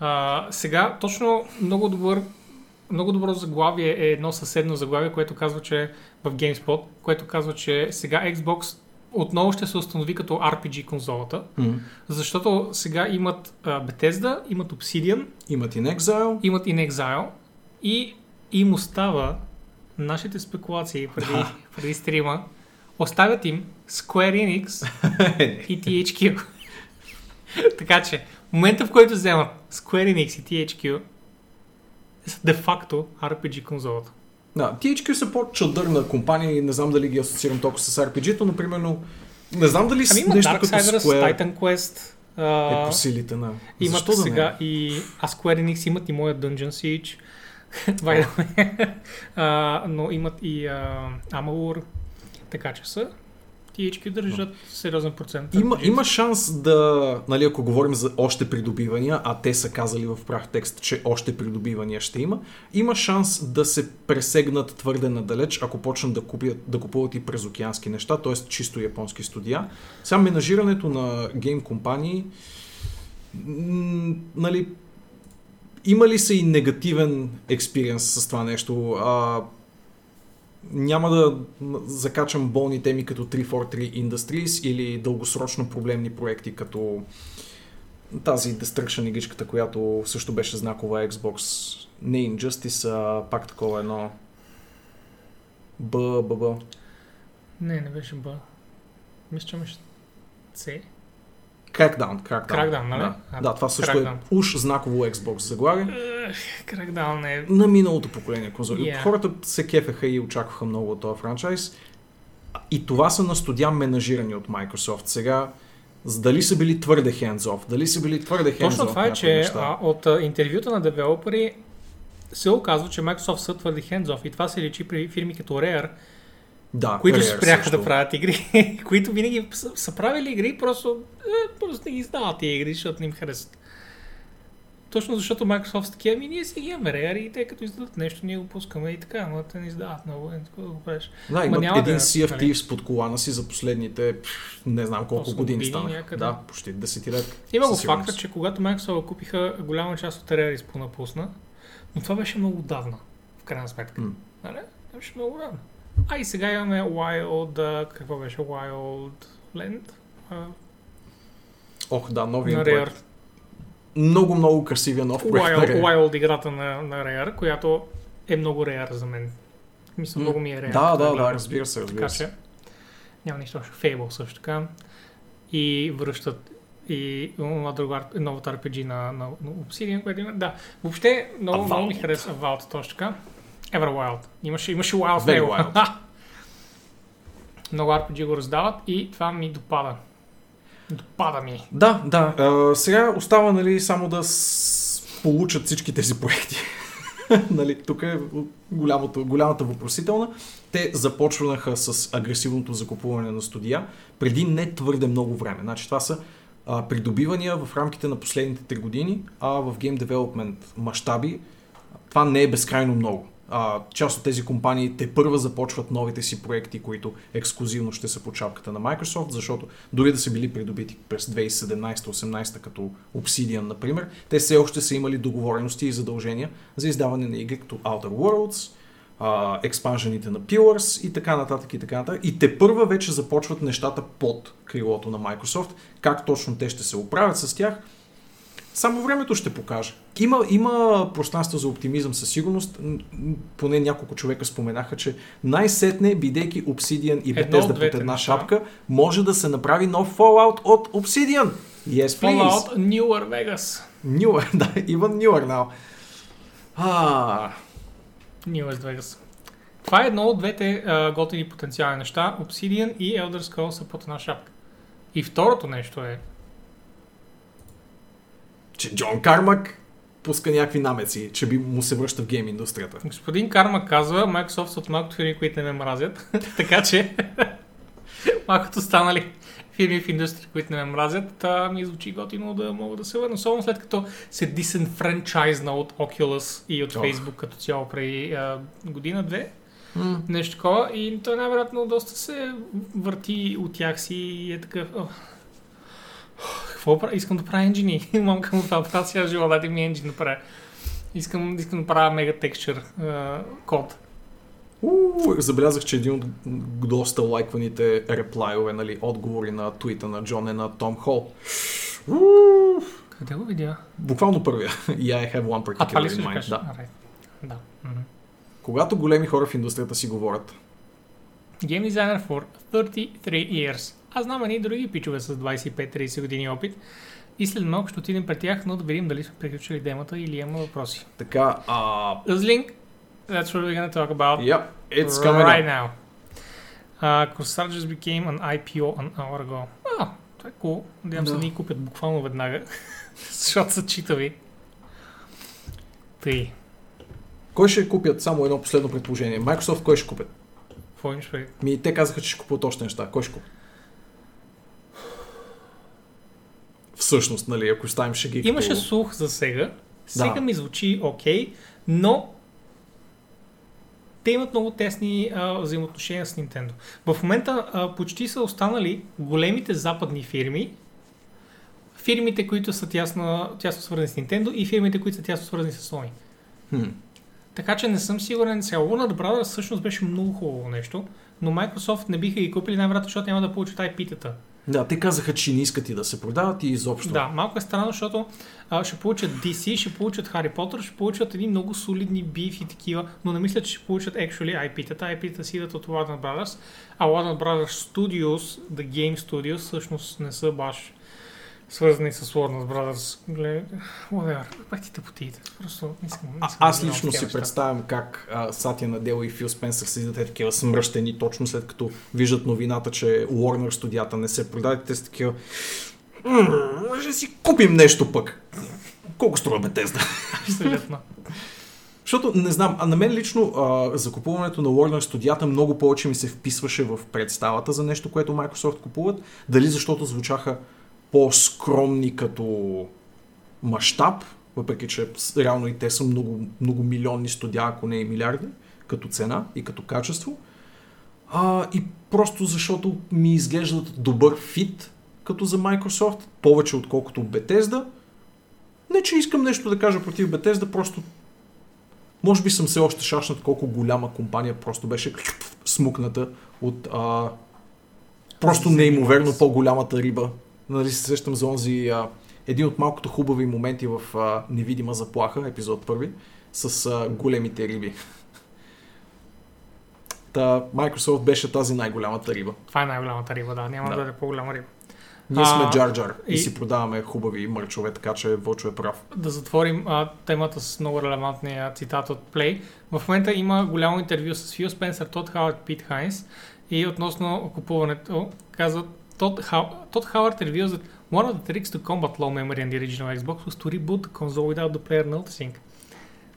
А, сега, точно много добър много добро заглавие е едно съседно заглавие, което казва, че в GameSpot, което казва, че сега Xbox отново ще се установи като RPG конзолата, М. защото сега имат а, Bethesda, имат Obsidian, Имат In Exile. имат In Exile и им остава нашите спекулации преди, преди стрима, оставят им Square Enix и THQ. така че, момента в който вземат Square Enix и THQ, са де-факто RPG конзолата. Да, THQ са по-чадърна компания и не знам дали ги асоциирам толкова с RPG-то, но примерно не знам дали Ами има нещо като Darksiders, Square Titan Quest. е по силите на... Имат Защо да не? сега и... А Square Enix имат и моят Dungeon Siege. by the way. но имат и а, Amalur. Така че са. THQ държат сериозен процент. Има, има шанс да, нали, ако говорим за още придобивания, а те са казали в прав текст, че още придобивания ще има, има шанс да се пресегнат твърде надалеч, ако почнат да, купят, да купуват и през океански неща, т.е. чисто японски студия. Сега менажирането на гейм компании, м, нали, има ли се и негативен експириенс с това нещо? А, няма да закачам болни теми като 343 Industries или дългосрочно проблемни проекти като тази Destruction игричката, която също беше знакова Xbox. Не Injustice, а пак такова едно Б, Б, Б. Не, не беше Б. Мисля, че имаше С. Crackdown, Crackdown. Crackdown, нали? Да, А, да това също Crackdown. е уж знаково Xbox заглавие. Кракдаун не е... на миналото поколение конзоли. Yeah. Хората се кефеха и очакваха много от този франчайз. И това са на студия менажирани от Microsoft. Сега, дали са били твърде hands-off, дали са били твърде hands-off. Точно това е, че а, от а, интервюта на девелопери се оказва, че Microsoft са твърде hands-off и това се личи при фирми като Rare, да, които Rare спряха също. да правят игри, които винаги са, са правили игри, просто, е, просто не ги издават тия игри, защото не им харесват. Точно защото Microsoft са такива, ами ние си ги имаме Rare и те като издадат нещо, ние го пускаме и така, но те не издават много, е, така да го правиш. Да, Ма имат един да- Sea of нали? Thieves под колана си за последните, не знам колко години, години някъде. Да, почти десетилет. Има го факта, че когато Microsoft купиха голяма част от Rare изпълна пусна, но това беше много давна, в крайна сметка. М. Нали? Това беше много давна. А и сега имаме Wild, какво беше Wild Land а, Ох, да, новия на проект. Rare. Много, много красивия нов проект. на Wild, Rare. Wild играта на, на Rare, която е много Rare за мен. Мисля, М. много ми е Rare. Да, да, гледам. да, разбира се, разбира Така се. че няма нищо общо. Fable също така. И връщат и новата RPG на, на, на Obsidian, което има. Да, въобще много, Avowed. много ми харесва Vault точно така. Everwild. Имаше, имаше Wild в него. Wild. много RPG го раздават и това ми допада. Допада ми. Да, да. А, сега остава нали, само да с... получат всички тези проекти. нали, тук е голямото, голямата въпросителна. Те започнаха с агресивното закупуване на студия преди не твърде много време. Значи това са а, придобивания в рамките на последните 3 години, а в Game Development мащаби това не е безкрайно много. А, част от тези компании те първа започват новите си проекти, които ексклюзивно ще са по чапката на Microsoft, защото дори да са били придобити през 2017-18 като Obsidian, например, те все още са имали договорености и задължения за издаване на игри като Outer Worlds, експанжените на Pillars и така нататък и така нататък. И те първа вече започват нещата под крилото на Microsoft. Как точно те ще се оправят с тях, само времето ще покаже. Има, има пространство за оптимизъм със сигурност. Поне няколко човека споменаха, че най-сетне, бидейки Obsidian и Bethesda под една неща. шапка, може да се направи нов Fallout от Obsidian. Yes, please. Fallout Newer Vegas. Newer, да, even newer now. А, New West Vegas. Това е едно от двете а, готини потенциални неща. Obsidian и Elder Scrolls са под една шапка. И второто нещо е, че Джон Кармак пуска някакви намеци, че би му се връща в гейм индустрията. господин Карма казва, Microsoft са от малкото фирми, които не ме мразят. така че, малкото станали фирми в индустрия, които не ме мразят, та ми звучи готино да мога да се върна. Особено след като се дисенфранчайзна от Oculus и от Ох. Facebook като цяло преди година-две. нещо такова и той най-вероятно доста се върти от тях си и е такъв... Ох, какво правя? Искам да правя енджини. Мамка му това правя цял живот, дайте ми енджин да правя. Искам, искам да правя мега текстчър код. Уу, забелязах, че един от доста лайкваните реплайове, нали, отговори на твита на Джон е на Том Хол. Уу, Къде го видя? буквално първия. Yeah, I have one А, това ли particular in mind. Да. Да. Когато големи хора в индустрията си говорят, Game designer for 33 years. Аз знам едни други пичове с 25-30 години опит, и след малко ще отидем при тях, но да видим дали сме приключили демата или имаме въпроси. Така, а... Узлинг, that's what we're gonna talk about Yeah, it's coming right up. now. Uh, Corsar just became an IPO an hour ago. А, това е cool. Надявам се Да. ни купят буквално веднага, защото са читави. Тъй, Кой ще купят? Само едно последно предположение. Microsoft кой ще купят? какво имаш преди? Ми, те казаха, че ще купуват още неща. Кой ще купи? Всъщност, нали, ако ставим шеги Имаше като... слух за Сега. Сега Да. ми звучи окей, но те имат много тесни а, взаимоотношения с Nintendo. В момента а, почти са останали големите западни фирми, фирмите, които са тясно, тясно свързани с Nintendo и фирмите, които са тясно свързани с Sony. Хм. Така че не съм сигурен. Сега Warner Brothers всъщност беше много хубаво нещо, но Microsoft не биха ги купили най-вероятно, защото няма да получат IP-тата. Да, те казаха, че не искат и да се продават и изобщо. Да, малко е странно, защото а, ще получат DC, ще получат Harry Potter, ще получат едни много солидни биф и такива, но не мисля, че ще получат actually IP-тата. IP-тата си идват от Warner Brothers, а Warner Brothers Studios, The Game Studios, всъщност не са баш свързани с Warner Brothers. Whatever, пак ти тъпотиите. Просто не искам. Не А, искам аз да знам лично си неща. представям как а, Сатя Надела и Фил Спенсър седят е такива смръщени, точно след като виждат новината, че Warner студията не се продаде, те са такива «М, може си купим нещо пък. Колко струва Бетезда? Абсолютно. Защото не знам, а на мен лично а, закупуването на Warner студията много повече ми се вписваше в представата за нещо, което Microsoft купуват. Дали защото звучаха по-скромни като мащаб, въпреки че реално и те са много, много милионни студия, ако не и милиарди, като цена и като качество. А, и просто защото ми изглеждат добър фит като за Microsoft, повече отколкото Bethesda. Не, че искам нещо да кажа против Bethesda, просто може би съм все още шашнат колко голяма компания просто беше смукната от а, просто неимоверно по-голямата риба. Нали се сещам за онзи а, един от малкото хубави моменти в а, Невидима заплаха, епизод първи, с а, големите риби. Та Microsoft беше тази най-голямата риба. Това е най-голямата риба, да. Няма Да. да, е по-голяма риба. Ние сме А, Джар Джар и... и- си продаваме хубави мърчове, така че Вълчо е прав. да затворим а, темата с много релевантния цитат от Play. В момента има голямо интервю с Фил Спенсър, Тод Хауърд, Пит Хайнс и относно купуването казват Todd, How- Todd Howard reveals that one of the tricks to combat low memory in the original Xbox was to reboot the console without the player noticing.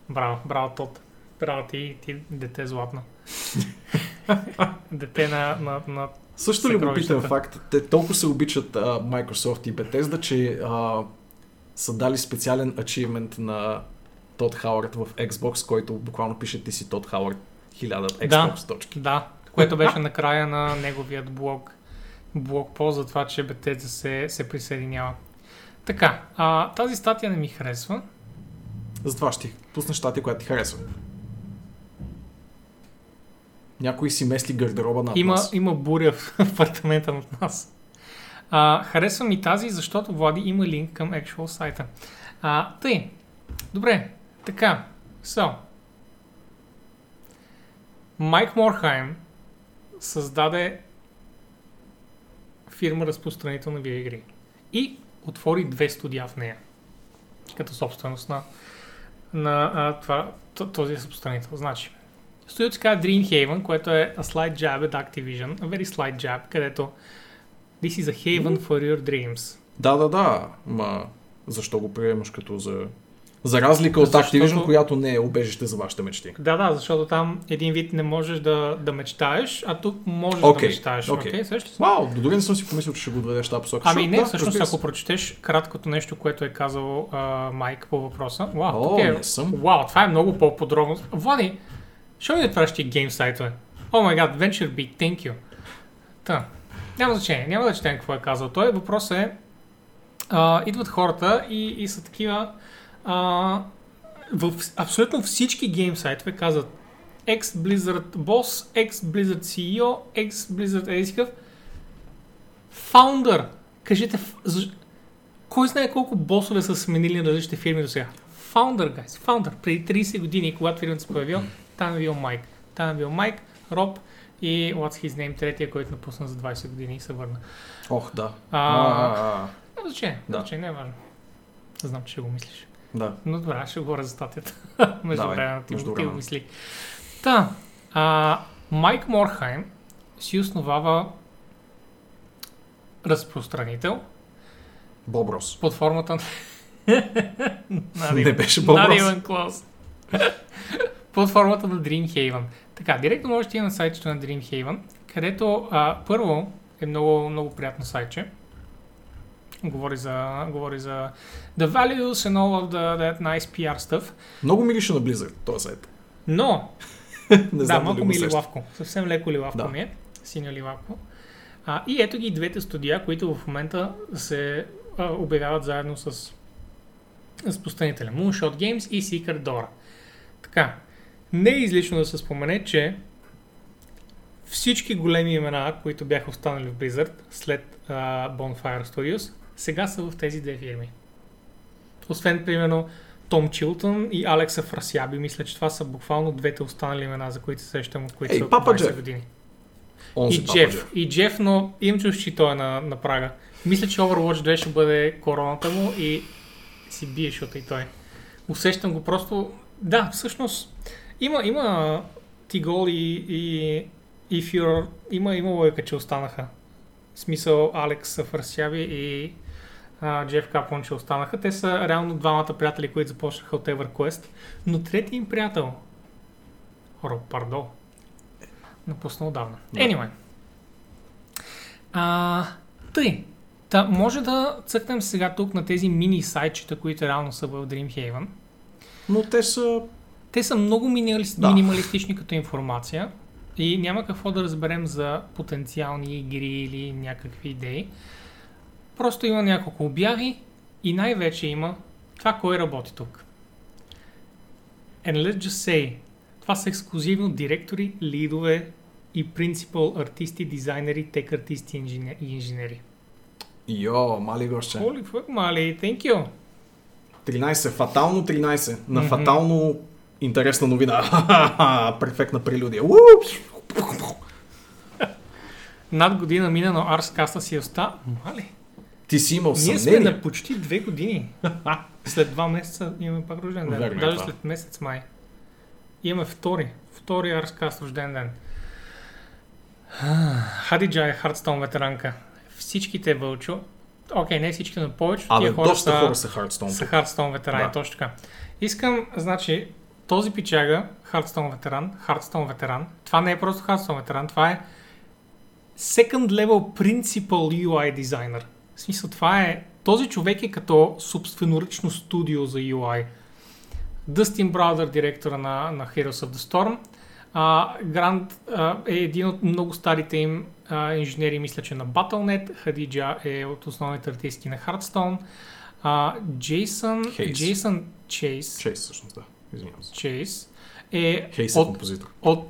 Браво, браво Тод. Браво ти, ти дете златно. дете на, на, на Също любопитен Съкровищата. факт. Те толкова се обичат а, Microsoft и Bethesda, че а, са дали специален ачивмент на Тод Хауърд в Xbox, който буквално пише ти си Тод Хауърд 1000 Xbox точки. Да, което беше накрая на неговият блог, блог по за това, че Bethesda се, се присъединява. Така, а, тази статия не ми харесва. Затова ще ти пусна щати, която ти харесва. Някой си месли гардероба над Има, нас. има буря в апартамента над нас. А, харесва ми тази, защото Влади има линк към actual сайта. А, тъй, добре, така, so. Майк Морхайм създаде фирма разпространител на видеоигри и отвори две студия в нея, като собственост на, на а, това, този разпространител. Значи, Студиото се казва Dreamhaven, което е a slight jab at Activision, a very slight jab, където this is a haven for your dreams. Да, да, да. Ма защо го приемаш като за... За разлика от Защото- Activision, която не е убежище за вашите мечти. Да, да, защото там един вид не можеш да, да мечтаеш, а тук можеш Окей, да мечтаеш. окей. Окей, също. Вау, до дори не съм си помислил, че ще го доведеш тази посока. Ами не, да, всъщност, ако прочетеш краткото нещо, което е казал а, Майк по въпроса. Вау, О, е, не съм. вау, това е много по-подробно. Влади, що ми отваряш ти гейм сайтове? О май гад, Venture Big, thank you. Та, няма значение, няма да четем какво е казал той. Въпросът е, а, идват хората и, и са такива, а, в абсолютно всички гейм сайтове казват ex-Blizzard boss, ex-Blizzard CEO, ex-Blizzard едискъв, founder. Кажете, кой знае колко босове са сменили на различните фирми до сега? Founder, guys, founder. Преди 30 години, когато фирмата се появил, там е бил Майк. Там е бил Майк, Роб и what's his name, третия, който напусна за 20 години и се върна. Ох, да. А, А, а, а. значение. Да. Да. Значение не е важно. Знам, че ще го мислиш. Да. Но добре, ще говоря за статията. Между време ти, между ти го мисли. Та, а, Майк Морхайм си основава разпространител Боброс. под формата на... Не беше Not Боброс. even close. под формата на Dreamhaven. Така, директно можете да на сайтчето на Dreamhaven, където а, първо е много, много приятно сайтче. Говори за, говори за the values and all of the, that nice PR stuff. Много мирише на Blizzard, този сайт. Но, Не да, знам малко дали ми е ливавко. Съвсем леко ливавко Да. ми е. Синьо ливавко. А, и ето ги двете студия, които в момента се а, обявяват заедно с разпространителя Moonshot Games и Secret Door. Така, не е излишно да се спомене, че всички големи имена, които бяха останали в Blizzard след а, Bonfire Studios, сега са в тези две фирми. Освен, примерно, Том Чилтън и Алекса Фрасяби. Мисля, че това са буквално двете останали имена, за които се сещам, от които Ей, са Папа 20 Джеф. години. Онзи И папа Джеф, и Джеф, но имам чувство, че той е на, на прага. Мисля, че Overwatch 2 ще бъде короната му и си бие, защото и той. Усещам го просто... Да, всъщност, има, има Тигол и, и, и Фюрер, има, има лойка, че останаха. В смисъл Алекс Фарсяби и Джеф Каплан, че останаха. Те са реално двамата приятели, които започнаха от EverQuest. Но трети им приятел, Роб Пардо, напусна отдавна. Да. Anyway. А, тъй. Та, може да цъкнем сега тук на тези мини сайтчета, които реално са в Dreamhaven. Но те са... Те са много. Да. минималистични като информация и няма какво да разберем за потенциални игри или някакви идеи. Просто има няколко обяви и най-вече има това кой работи тук. And let's just say, това са ексклюзивно директори, лидове и принципал артисти, дизайнери, тек артисти и инженери. Йо, мали гоща. Holy fuck, мали, thank you. 13, фатално 13. На Мгм. фатално интересна новина. Перфектна прелюдия. Над година мина, но Арскаста си оста. Мали. Ти си имал Ние сме съмнение. на почти две години. След два месеца имаме пак рожден ден. Верно е Даже това. след месец май. Имаме втори. Втори Арскаст рожден ден. Хадиджа е Хардстоун ветеранка. Всичките вълчо. Окей, не всичките, но повече. Абе, тия хора доста са, хора са. Хардстоун ветерани, Да. точно така. Искам, значи, този пичага, Хардстоун ветеран, Хардстоун ветеран, това не е просто Хардстоун ветеран, това е second level principal UI дизайнер. В смисъл, това е, този човек е като собственоръчно студио за UI. Дъстин Браудър, директора на, на Heroes of the Storm. А, Грант а, е един от много старите им а, инженери, мисля, че на Battle.net. Хадиджа е от основните артисти на Hearthstone. А, Джейсън, Хейс. Джейсън Чейс, Чейз, всъщност, да. Извинявам се. Чейс е Хейс от, композитор. от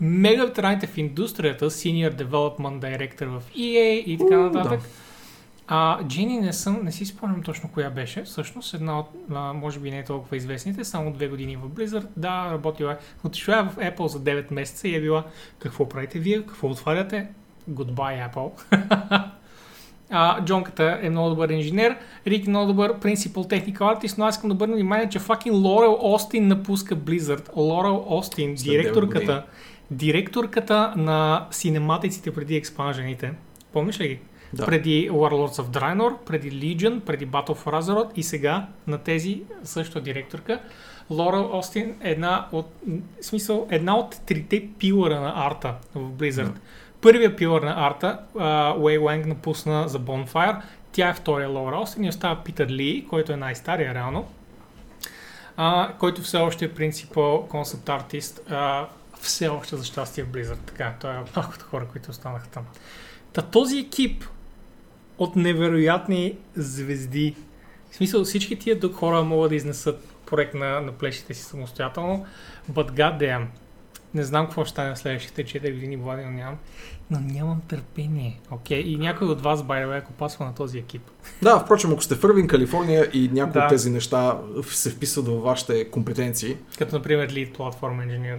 мега ветераните в индустрията, Senior Development Director в EA и така нататък. да. А Джени не съм, не си спомням точно коя беше. Всъщност една от, а, може би не е толкова известните, само две години в Blizzard. Да, работила е. Отишла е в Apple за 9 месеца и е била какво правите вие, какво отваряте? Goodbye, Apple. А, Джонката е много добър инженер, Рик е много добър Principal Technical Artist, но аз искам да обърна внимание, че fucking Лорел Остин напуска Blizzard. Лорел Остин, директорката, директорката на синематиците преди експанжените. Помниш ли ги? Да. Преди Warlords of Draenor, преди Legion, преди Battle for Azeroth и сега на тези също директорка. Лорел Остин е една от, в смисъл, една от трите пилъра на арта в Blizzard. Да. Първия пилър на арта, Уей Уенг напусна за Bonfire, тя е втория Лора Остин и остава Питър Ли, който е най-стария реално, а, който все още е принципал концепт артист, все още за щастие в Blizzard. Така, той е от малкото хора, които останаха там. Та този екип от невероятни звезди, в смисъл всички тия тук хора могат да изнесат проект на, на плещите си самостоятелно, but goddamn, не знам какво ще стане в следващите 4 години, Влади, но нямам, но нямам търпение, окей? И някой от вас, by ако пасва на този екип. Да, впрочем, ако сте в Ирвин, Калифорния и някои Да. от тези неща се вписват във вашите компетенции, Като, например, Lead Platform Engineer.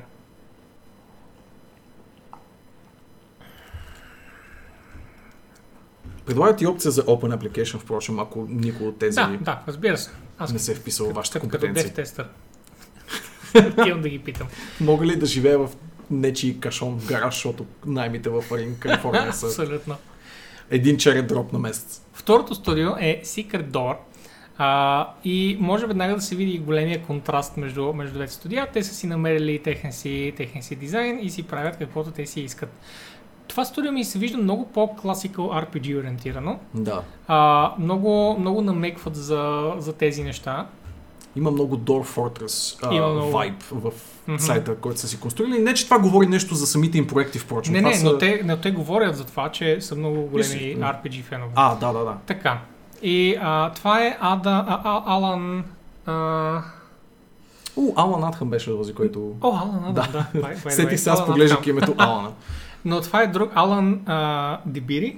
Предлагат и опция за Open Application, впрочем, ако никой от тези Да, да, разбира се. Аз не се е вписал в вашите като, като тестър. Имам да ги питам. Мога ли да живея в нечи кашон в гараж, защото наймите в Арин, Калифорния са Абсолютно. един черен дроп на месец? Второто студио е Secret Door. А, и може веднага да се види големия контраст между, между двете студия. Те са си намерили техен си, техен си дизайн и си правят каквото те си искат. Това студио ми се вижда много по-класикал RPG ориентирано. Да. А, много, много намекват за, за тези неща. Има много Door Fortress а, Има много. vibe в Мгм. сайта, който са си конструирали. Не, че това говори нещо за самите им проекти, впрочем. Не, това не, са... но те, но те говорят за това, че са много големи м. RPG фенове. А, да, да, да. Така. И а, това е Ада, а, а, Алан... А... У, Алан Атхъм беше този, който... О, Алан Адам, да. Да. Сетих се аз Атхъм. името Алана. Но това е друг Алан а, Дибири.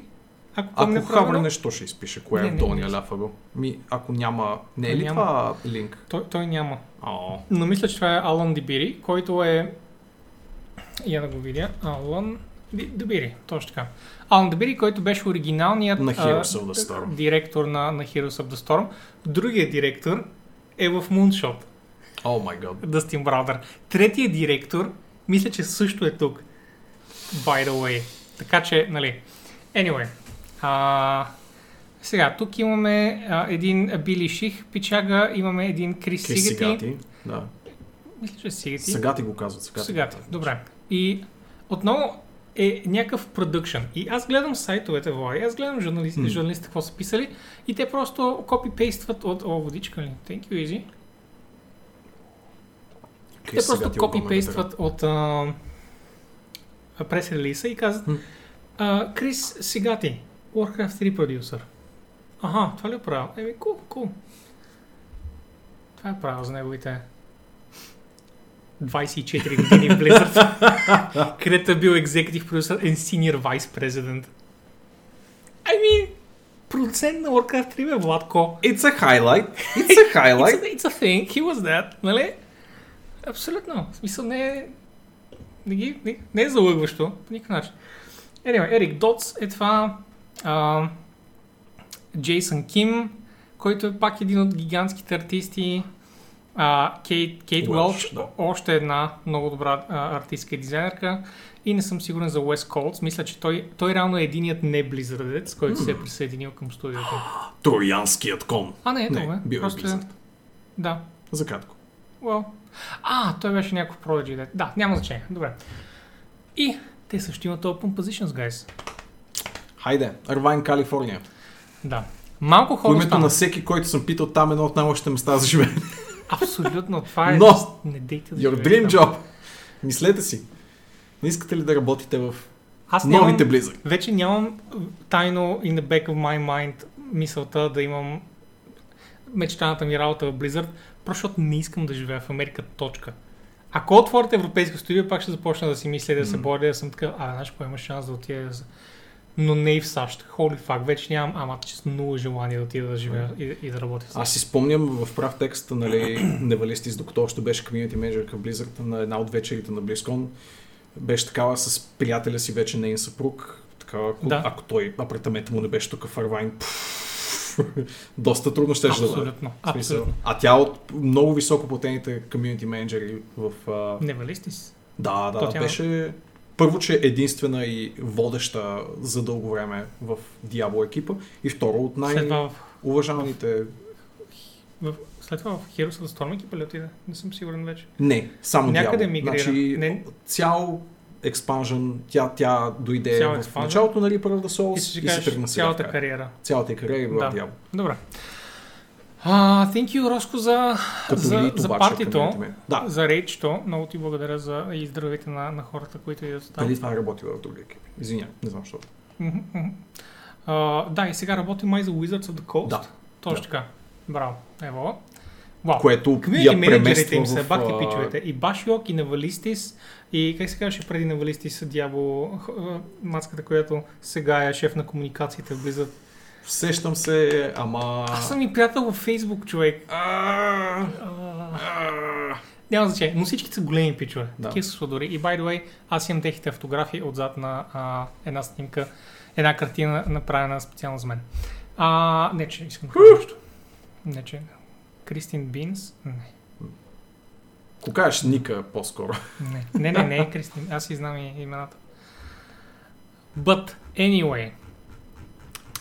Ако Ако правилно. хабра нещо ще изпише, кое Не, е в не, долния не. ляфъгъл. Ми, ако няма... Не е ли Няма. това линк? Той, той няма. О, Но мисля, че това е Алан Дибири, който е... Я да го видя. Алан Ди- Дибири, точно така. Алан Дибири, който беше оригиналният На а, Heroes of the Storm. директор на, на Heroes of the Storm. Другият директор е в Moonshot. О май гад. Дъстин Браудър. Третият директор, мисля, че също е тук. By the way. Така че, нали. Anyway. А, сега, тук имаме а, един Били Ших, Пичага, имаме един Крис, Крис Сигати. Сигати. Да. Мисля, че е Сигати. Сега ти го казват. Сега. Сигати. Добре. И отново е някакъв продъкшн. И аз гледам сайтовете, Влади, аз гледам журналисти, М. журналистите какво са писали и те просто копипействат от... О, водичка ли? Thank you, Easy. Те Крис просто Сигати е огромен копипействат от а, прес релиса и казват а, Крис Сигати, Warcraft 3 продюсър. Аха, това ли е правил? Еми, кул, кул. Това е правил за неговите 24 години в Blizzard, където е бил executive producer and senior vice president. I mean, продуцент на Warcraft 3 бе, Владко. It's a highlight. It's a It's highlight. a, it's a thing. He was that, нали? Абсолютно. В смисъл не е... Не, ги, не, не е залъгващо по никакъв начин. Anyway, Ерик Дотс е това. А, Джейсън Ким, който е пак един от гигантските артисти. А, Кейт, Кейт Уелч, да. още една много добра а, артистка и дизайнерка. И не съм сигурен за Уес Колц. Мисля, че той, той реално е единият не Blizzardец, който се е присъединил към студиото. Троянският кон. А, не, Не, бе. бил е Просто е... Да, За кратко. Well. А, той беше някакъв Prodigy. Да, няма значение. Добре. И те също имат Open Positions, guys. Хайде, Арвайн, Калифорния. Да. Малко По хора името останаха. на всеки, който съм питал, там е едно от най-лошите места за живеене. Абсолютно. Това е... Но, Не дейте да Your dream там. job. Мислете си. Не искате ли да работите в Аз нямам, новите Blizzard? вече нямам тайно in the back of my mind мисълта да имам мечтаната ми работа в Blizzard, просто защото не искам да живея в Америка. Точка. Ако отворят европейска студия, пак ще започна да си мисля да се боря, да съм така, а, знаеш, има шанс да отида да... Но не и в САЩ. Holy fuck, вече нямам, ама чисто нула желание да отида да живея и, и да работя. Аз си спомням в прав текст, нали, Невалистис, докато още беше комьюнити менеджер към Blizzard, на една от вечерите на BlizzCon, беше такава с приятеля си, вече нейн съпруг, такава, ако, Да. ако той, апартамента му не беше тук в Арвайн, пф, доста трудно ще да бъде. Абсолютно. А тя от много високо платените комьюнити менеджери в... А... Невалистис. Да, да, То тя- беше... Първо, че е единствена и водеща за дълго време в Diablo екипа и второ от най-уважаваните... в, след това в Heroes of the Storm екипа ли отида? Не съм сигурен вече. Не, само Някъде Diablo. мигрира. Значи, Не. цял експанжен, тя, тя дойде Цял в expansion? началото на Reaper of the И Souls си и, се тръгна сега. цялата кариера. Цялата кариера е била Да. Diablo. Добре. А, thank you, Роско, за, Като за, елит за обаче, партито. Да, за рейчто. Много ти благодаря за и здравейте на, на хората, които идват там. преди това работила в други екипи. Извинявай, не знам защо. А, да, и сега работи май за Wizards of the Coast. Да. Точно Да. така. Браво. Ево. Вау. Което Community я премества им в... бахте пичовете. И Башиок, и Навалистис, и как се казваше преди Навалистис, Дявол, мацката, която сега е шеф на комуникациите в Blizzard. Сещам се, ама... Аз съм и приятел във Facebook, човек. А, А, а, Няма значение, но всички са големи пичове. Да. Такива са сладори. И by the way, аз имам техните автографии отзад на а, една снимка. една картина направена специално за мен. А, не, че искам да кажа нещо. Не, че... Кристин Бинс? Не. Ако кажеш Ника по-скоро. Не, не, не, не е Кристин. Аз си знам и имената. But, anyway.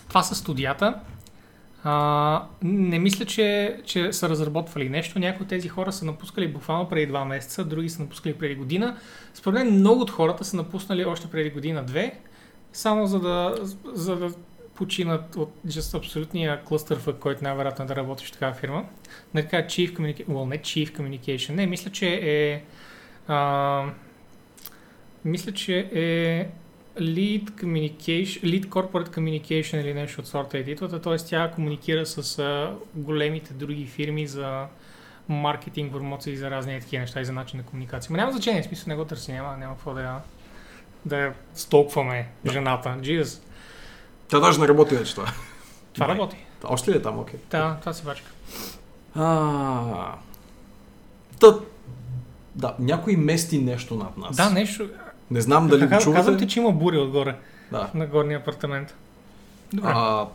Това са студията. А, не мисля, че, че са разработвали нещо. Някои от тези хора са напускали буквално преди два месеца, други са напускали преди година. Според мен много от хората са напуснали още преди година-две, само за да, за да починат от just абсолютния клъстър, в който най-вероятно е да работиш в такава фирма. Не така Chief Communication, well, не Chief Communication, не, мисля, че е а, мисля, че е Lead, communication, lead Corporate Communication или нещо от сорта е титлата, т.е. тя комуникира с а, големите други фирми за маркетинг, промоции за разни такива неща и за начин на комуникация. Но няма значение, в смисъл не го търси, няма, няма какво да я, да я столкваме жената. Jesus. Тя даже не работи вече това. Това Май. работи. Още ли е там, окей? Да, това си бачка. А, Та, да, някой мести нещо над нас. Да, нещо. Не знам дали го чувате. казвам ти, че има буря отгоре, Да. на горния апартамент. Добре. А,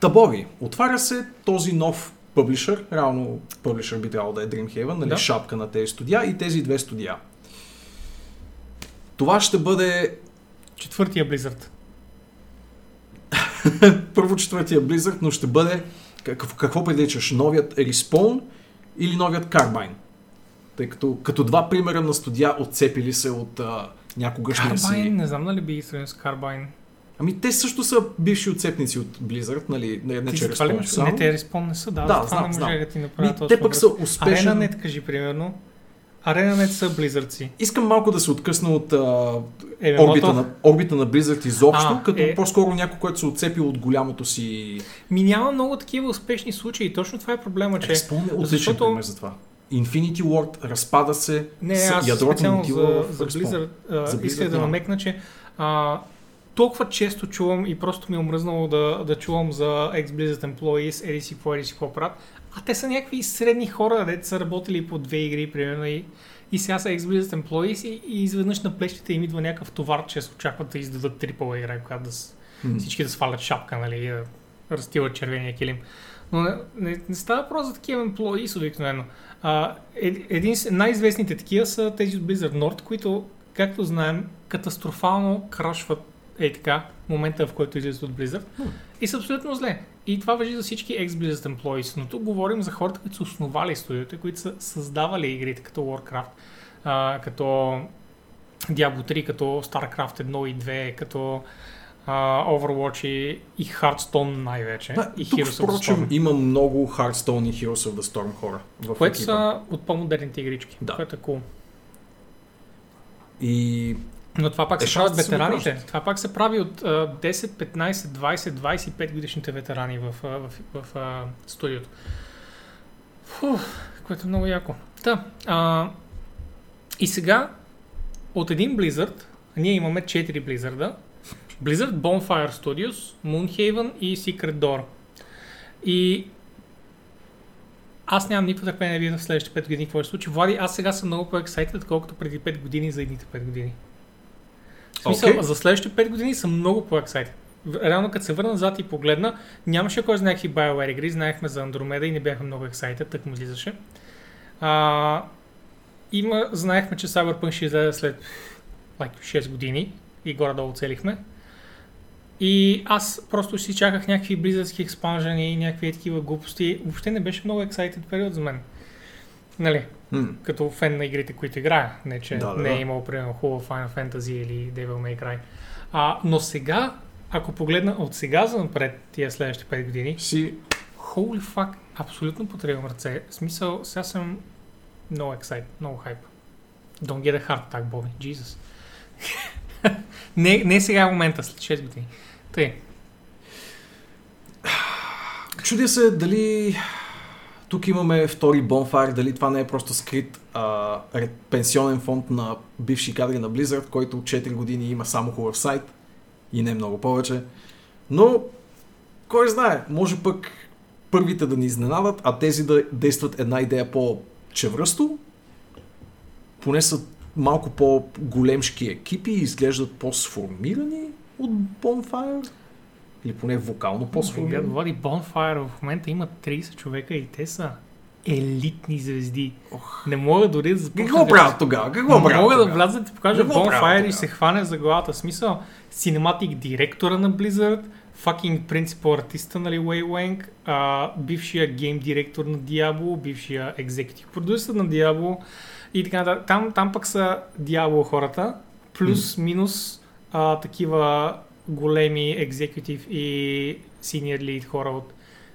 Табори. Отваря се този нов пъблишър. Реално пъблишър би трябвало да е Dreamhaven, нали? Да. Шапка на тези студия и тези две студия. Това ще бъде Четвъртия Blizzard. първо четвъртия Blizzard, но ще бъде какво, какво приличаш? Новият Respawn или новият Carbine? Тъй като като два примера на студия отцепили се от а, някогашния си... не знам дали би ги с Карбайн. Ами те също са бивши отцепници от Blizzard, нали? Не, не че Respawn само. Не, те респон не са, да. Да, това знам, не може да ти направя точно те пък са успешен... ArenaNet, кажи примерно. ArenaNet са Blizzardси. Искам малко да се откъсна от а, Е, орбита, на, орбита на Blizzard изобщо, А, като е. по-скоро някой, който се отцепил от голямото си... Ми няма много такива успешни случаи. Точно това е проблема, че... Respawn е отличен защото- пример за това. Infinity Ward разпада се, Не, с- аз ядрото отива за, за. Blizzard, а, За Blizzard исках да намекна, че а, толкова често чувам и просто ми е омръзнало да, да чувам за ex-Blizzard employees, еди си какво, еди си какво правят. А те са някакви средни хора, дето са работили по две игри, примерно, и, и сега са ex-Blizzard employees и, и изведнъж на плещите им идва някакъв товар, че се очакват да издадат трипла игра, която да, М. всички да свалят шапка, нали, и да разтиват червения килим. Но не, не, не става въпрос за такива employees обикновено. А, един, най-известните такива са тези от Blizzard Nord, които, както знаем, катастрофално крашват е така, момента в който излизат от Blizzard и са абсолютно зле. И това въжи за всички ex-Blizzard employees, но тук говорим за хората, които са основали студиото, които са създавали игрите като Warcraft, а, като Diablo 3, като StarCraft 1 и 2, като а, Overwatch и, и Hearthstone най-вече. Да, и тук, Heroes of the впрочем, Storm. има много Hearthstone и Heroes of the Storm хора в Което екипа. са от по-модерните игрички, Да. което е cool. И Но това пак Е, се правят ветераните. Това пак се прави от а, 10, 15, 20, 25 годишните ветерани в, а, в, в, а, студиото. Фу, което е много яко. Та, а, и сега от един Blizzard, ние имаме 4 Blizzard. Blizzard, Bonfire Studios, Moonhaven и Secret Door. И аз нямам никакво търпение да видя в следващите 5 години какво ще случи. Влади, аз сега съм много по-ексайтед, отколкото преди 5 години за едните 5 години. В смисъл, Окей. за следващите 5 години съм много по-ексайтед. Реално, като се върна назад и погледна, нямаше кой знае какви BioWare игри, знаехме за Андромеда и не бяхме много ексайтед, так му излизаше. А, има, знаехме, че Cyberpunk ще излезе след like, 6 години и горе-долу целихме. И аз просто си чаках някакви близърски експанжени и някакви такива глупости. Въобще не беше много ексайтед период за мен. Нали, м, като фен на игрите, които играя. Не, че Да, да, не е имал, примерно, хубава Final Fantasy или Devil May Cry. А, но сега, ако погледна от сега за напред тия следващи 5 години, си holy fuck, абсолютно потребвам ръце. В смисъл, сега съм много excited, много хайп. Don't get a heart attack, Боби. Jesus. не, не сега е момента, след 6 години. Тъй. Чудя се дали тук имаме втори Bonfire, дали това не е просто скрит а, пенсионен фонд на бивши кадри на Blizzard, който от 4 години има само хубав сайт и не много повече. Но, кой знае, може пък първите да ни изненадат, а тези да действат една идея по-чевръсто, поне са малко по-големшки екипи и изглеждат по-сформирани. от Bonfire? Или поне вокално Влади, по-сформиран? Влади Bonfire в момента има 30 човека и те са елитни звезди. Ох. Не мога дори да започна Какво да- правят тогава? Какво Не правят мога да тогава? да ти покажа Какво Bonfire и се хване за главата. В Смисъл, синематик директора на Blizzard, fucking принципал артиста, нали, Wei Wang, а, бившия гейм директор на Diablo, бившия екзекутив продюсер на Diablo и така нататък. Там, там пък са Diablo хората, плюс, минус а, такива големи екзекутив и senior lead хора от,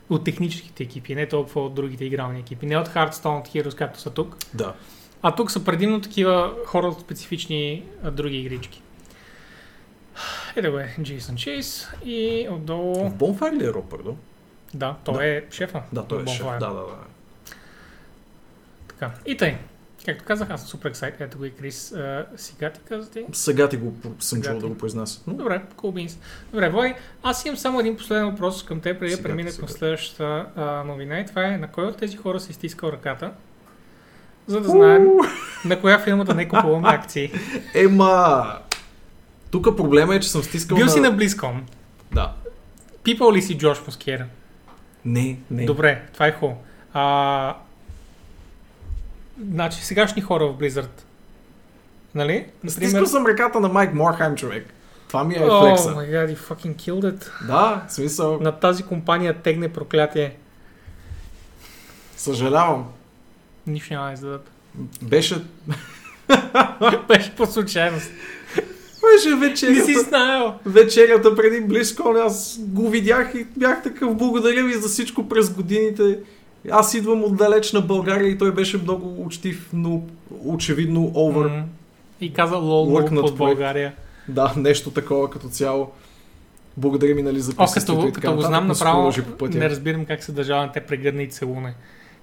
от техническите екипи, не толкова от другите игрални екипи. Не от Hearthstone, от Heroes, както са тук. Да. А тук са предимно такива хора от специфични а, други игрички. Ето го е Джейсън Чейс и отдолу... В Bonfire ли е Роб Пърдо? Да, той Да. е шефа. Да, той е шеф. Да, да, да. Така. И тъй. Както казах, аз съм супер ексайт. Ето го и Крис. А, сега ти каза ти? Сега ти го съм ти. да го произнася. Но Добре, cool beans. Добре, Вой, аз имам само един последен въпрос към теб, преди да Сега, преминем към следващата а, новина. И това е на кой от тези хора си стискал ръката, за да знаем на коя фирма да не купуваме акции. Ема... Тук проблема е, че съм стискал Бил на... си на BlizzCon. Да. Пипал ли си Джош Москера? Не, не. Добре, това е хубаво. А, значи, сегашни хора в Blizzard. Нали? Стискал съм ръката на Майк Морхайм, човек. Това ми е Oh флекса. my god, you fucking killed it. Да, смисъл, На тази компания тегне проклятие. съжалявам. Нищо няма да издадат. Беше, Беше по случайност. беше Не си вечерята, знаел. вечерята преди близко, аз го видях и бях такъв благодаря ви за всичко през годините. Аз идвам отдалеч на България и той беше много учтив, но очевидно овър. М. И каза лол от. България. Да, нещо такова като цяло. Благодаря ми, нали, за О, присъствието като, и така като го знам направо, не разбирам как се държава на те прегърна и целуне.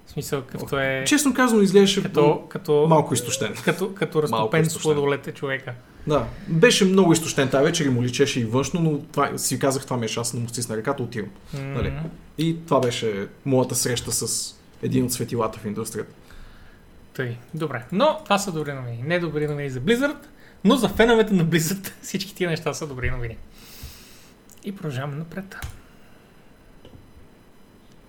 В смисъл, като е... Честно казано, изглеждаше Като, като, малко изтощен. като, като разтопен изтощен. сладолет е човека. Да, беше много изтощен тази вечер и му личеше и външно, но това, си казах, това ми е шанс да му стисна ръката, отивам. М. Нали? И това беше моята среща с един от светилата в индустрията. Тъй, добре. Но това са добри новини. Не добри новини за Blizzard, но за феновете на Blizzard всички тия неща са добри новини. И продължаваме напред.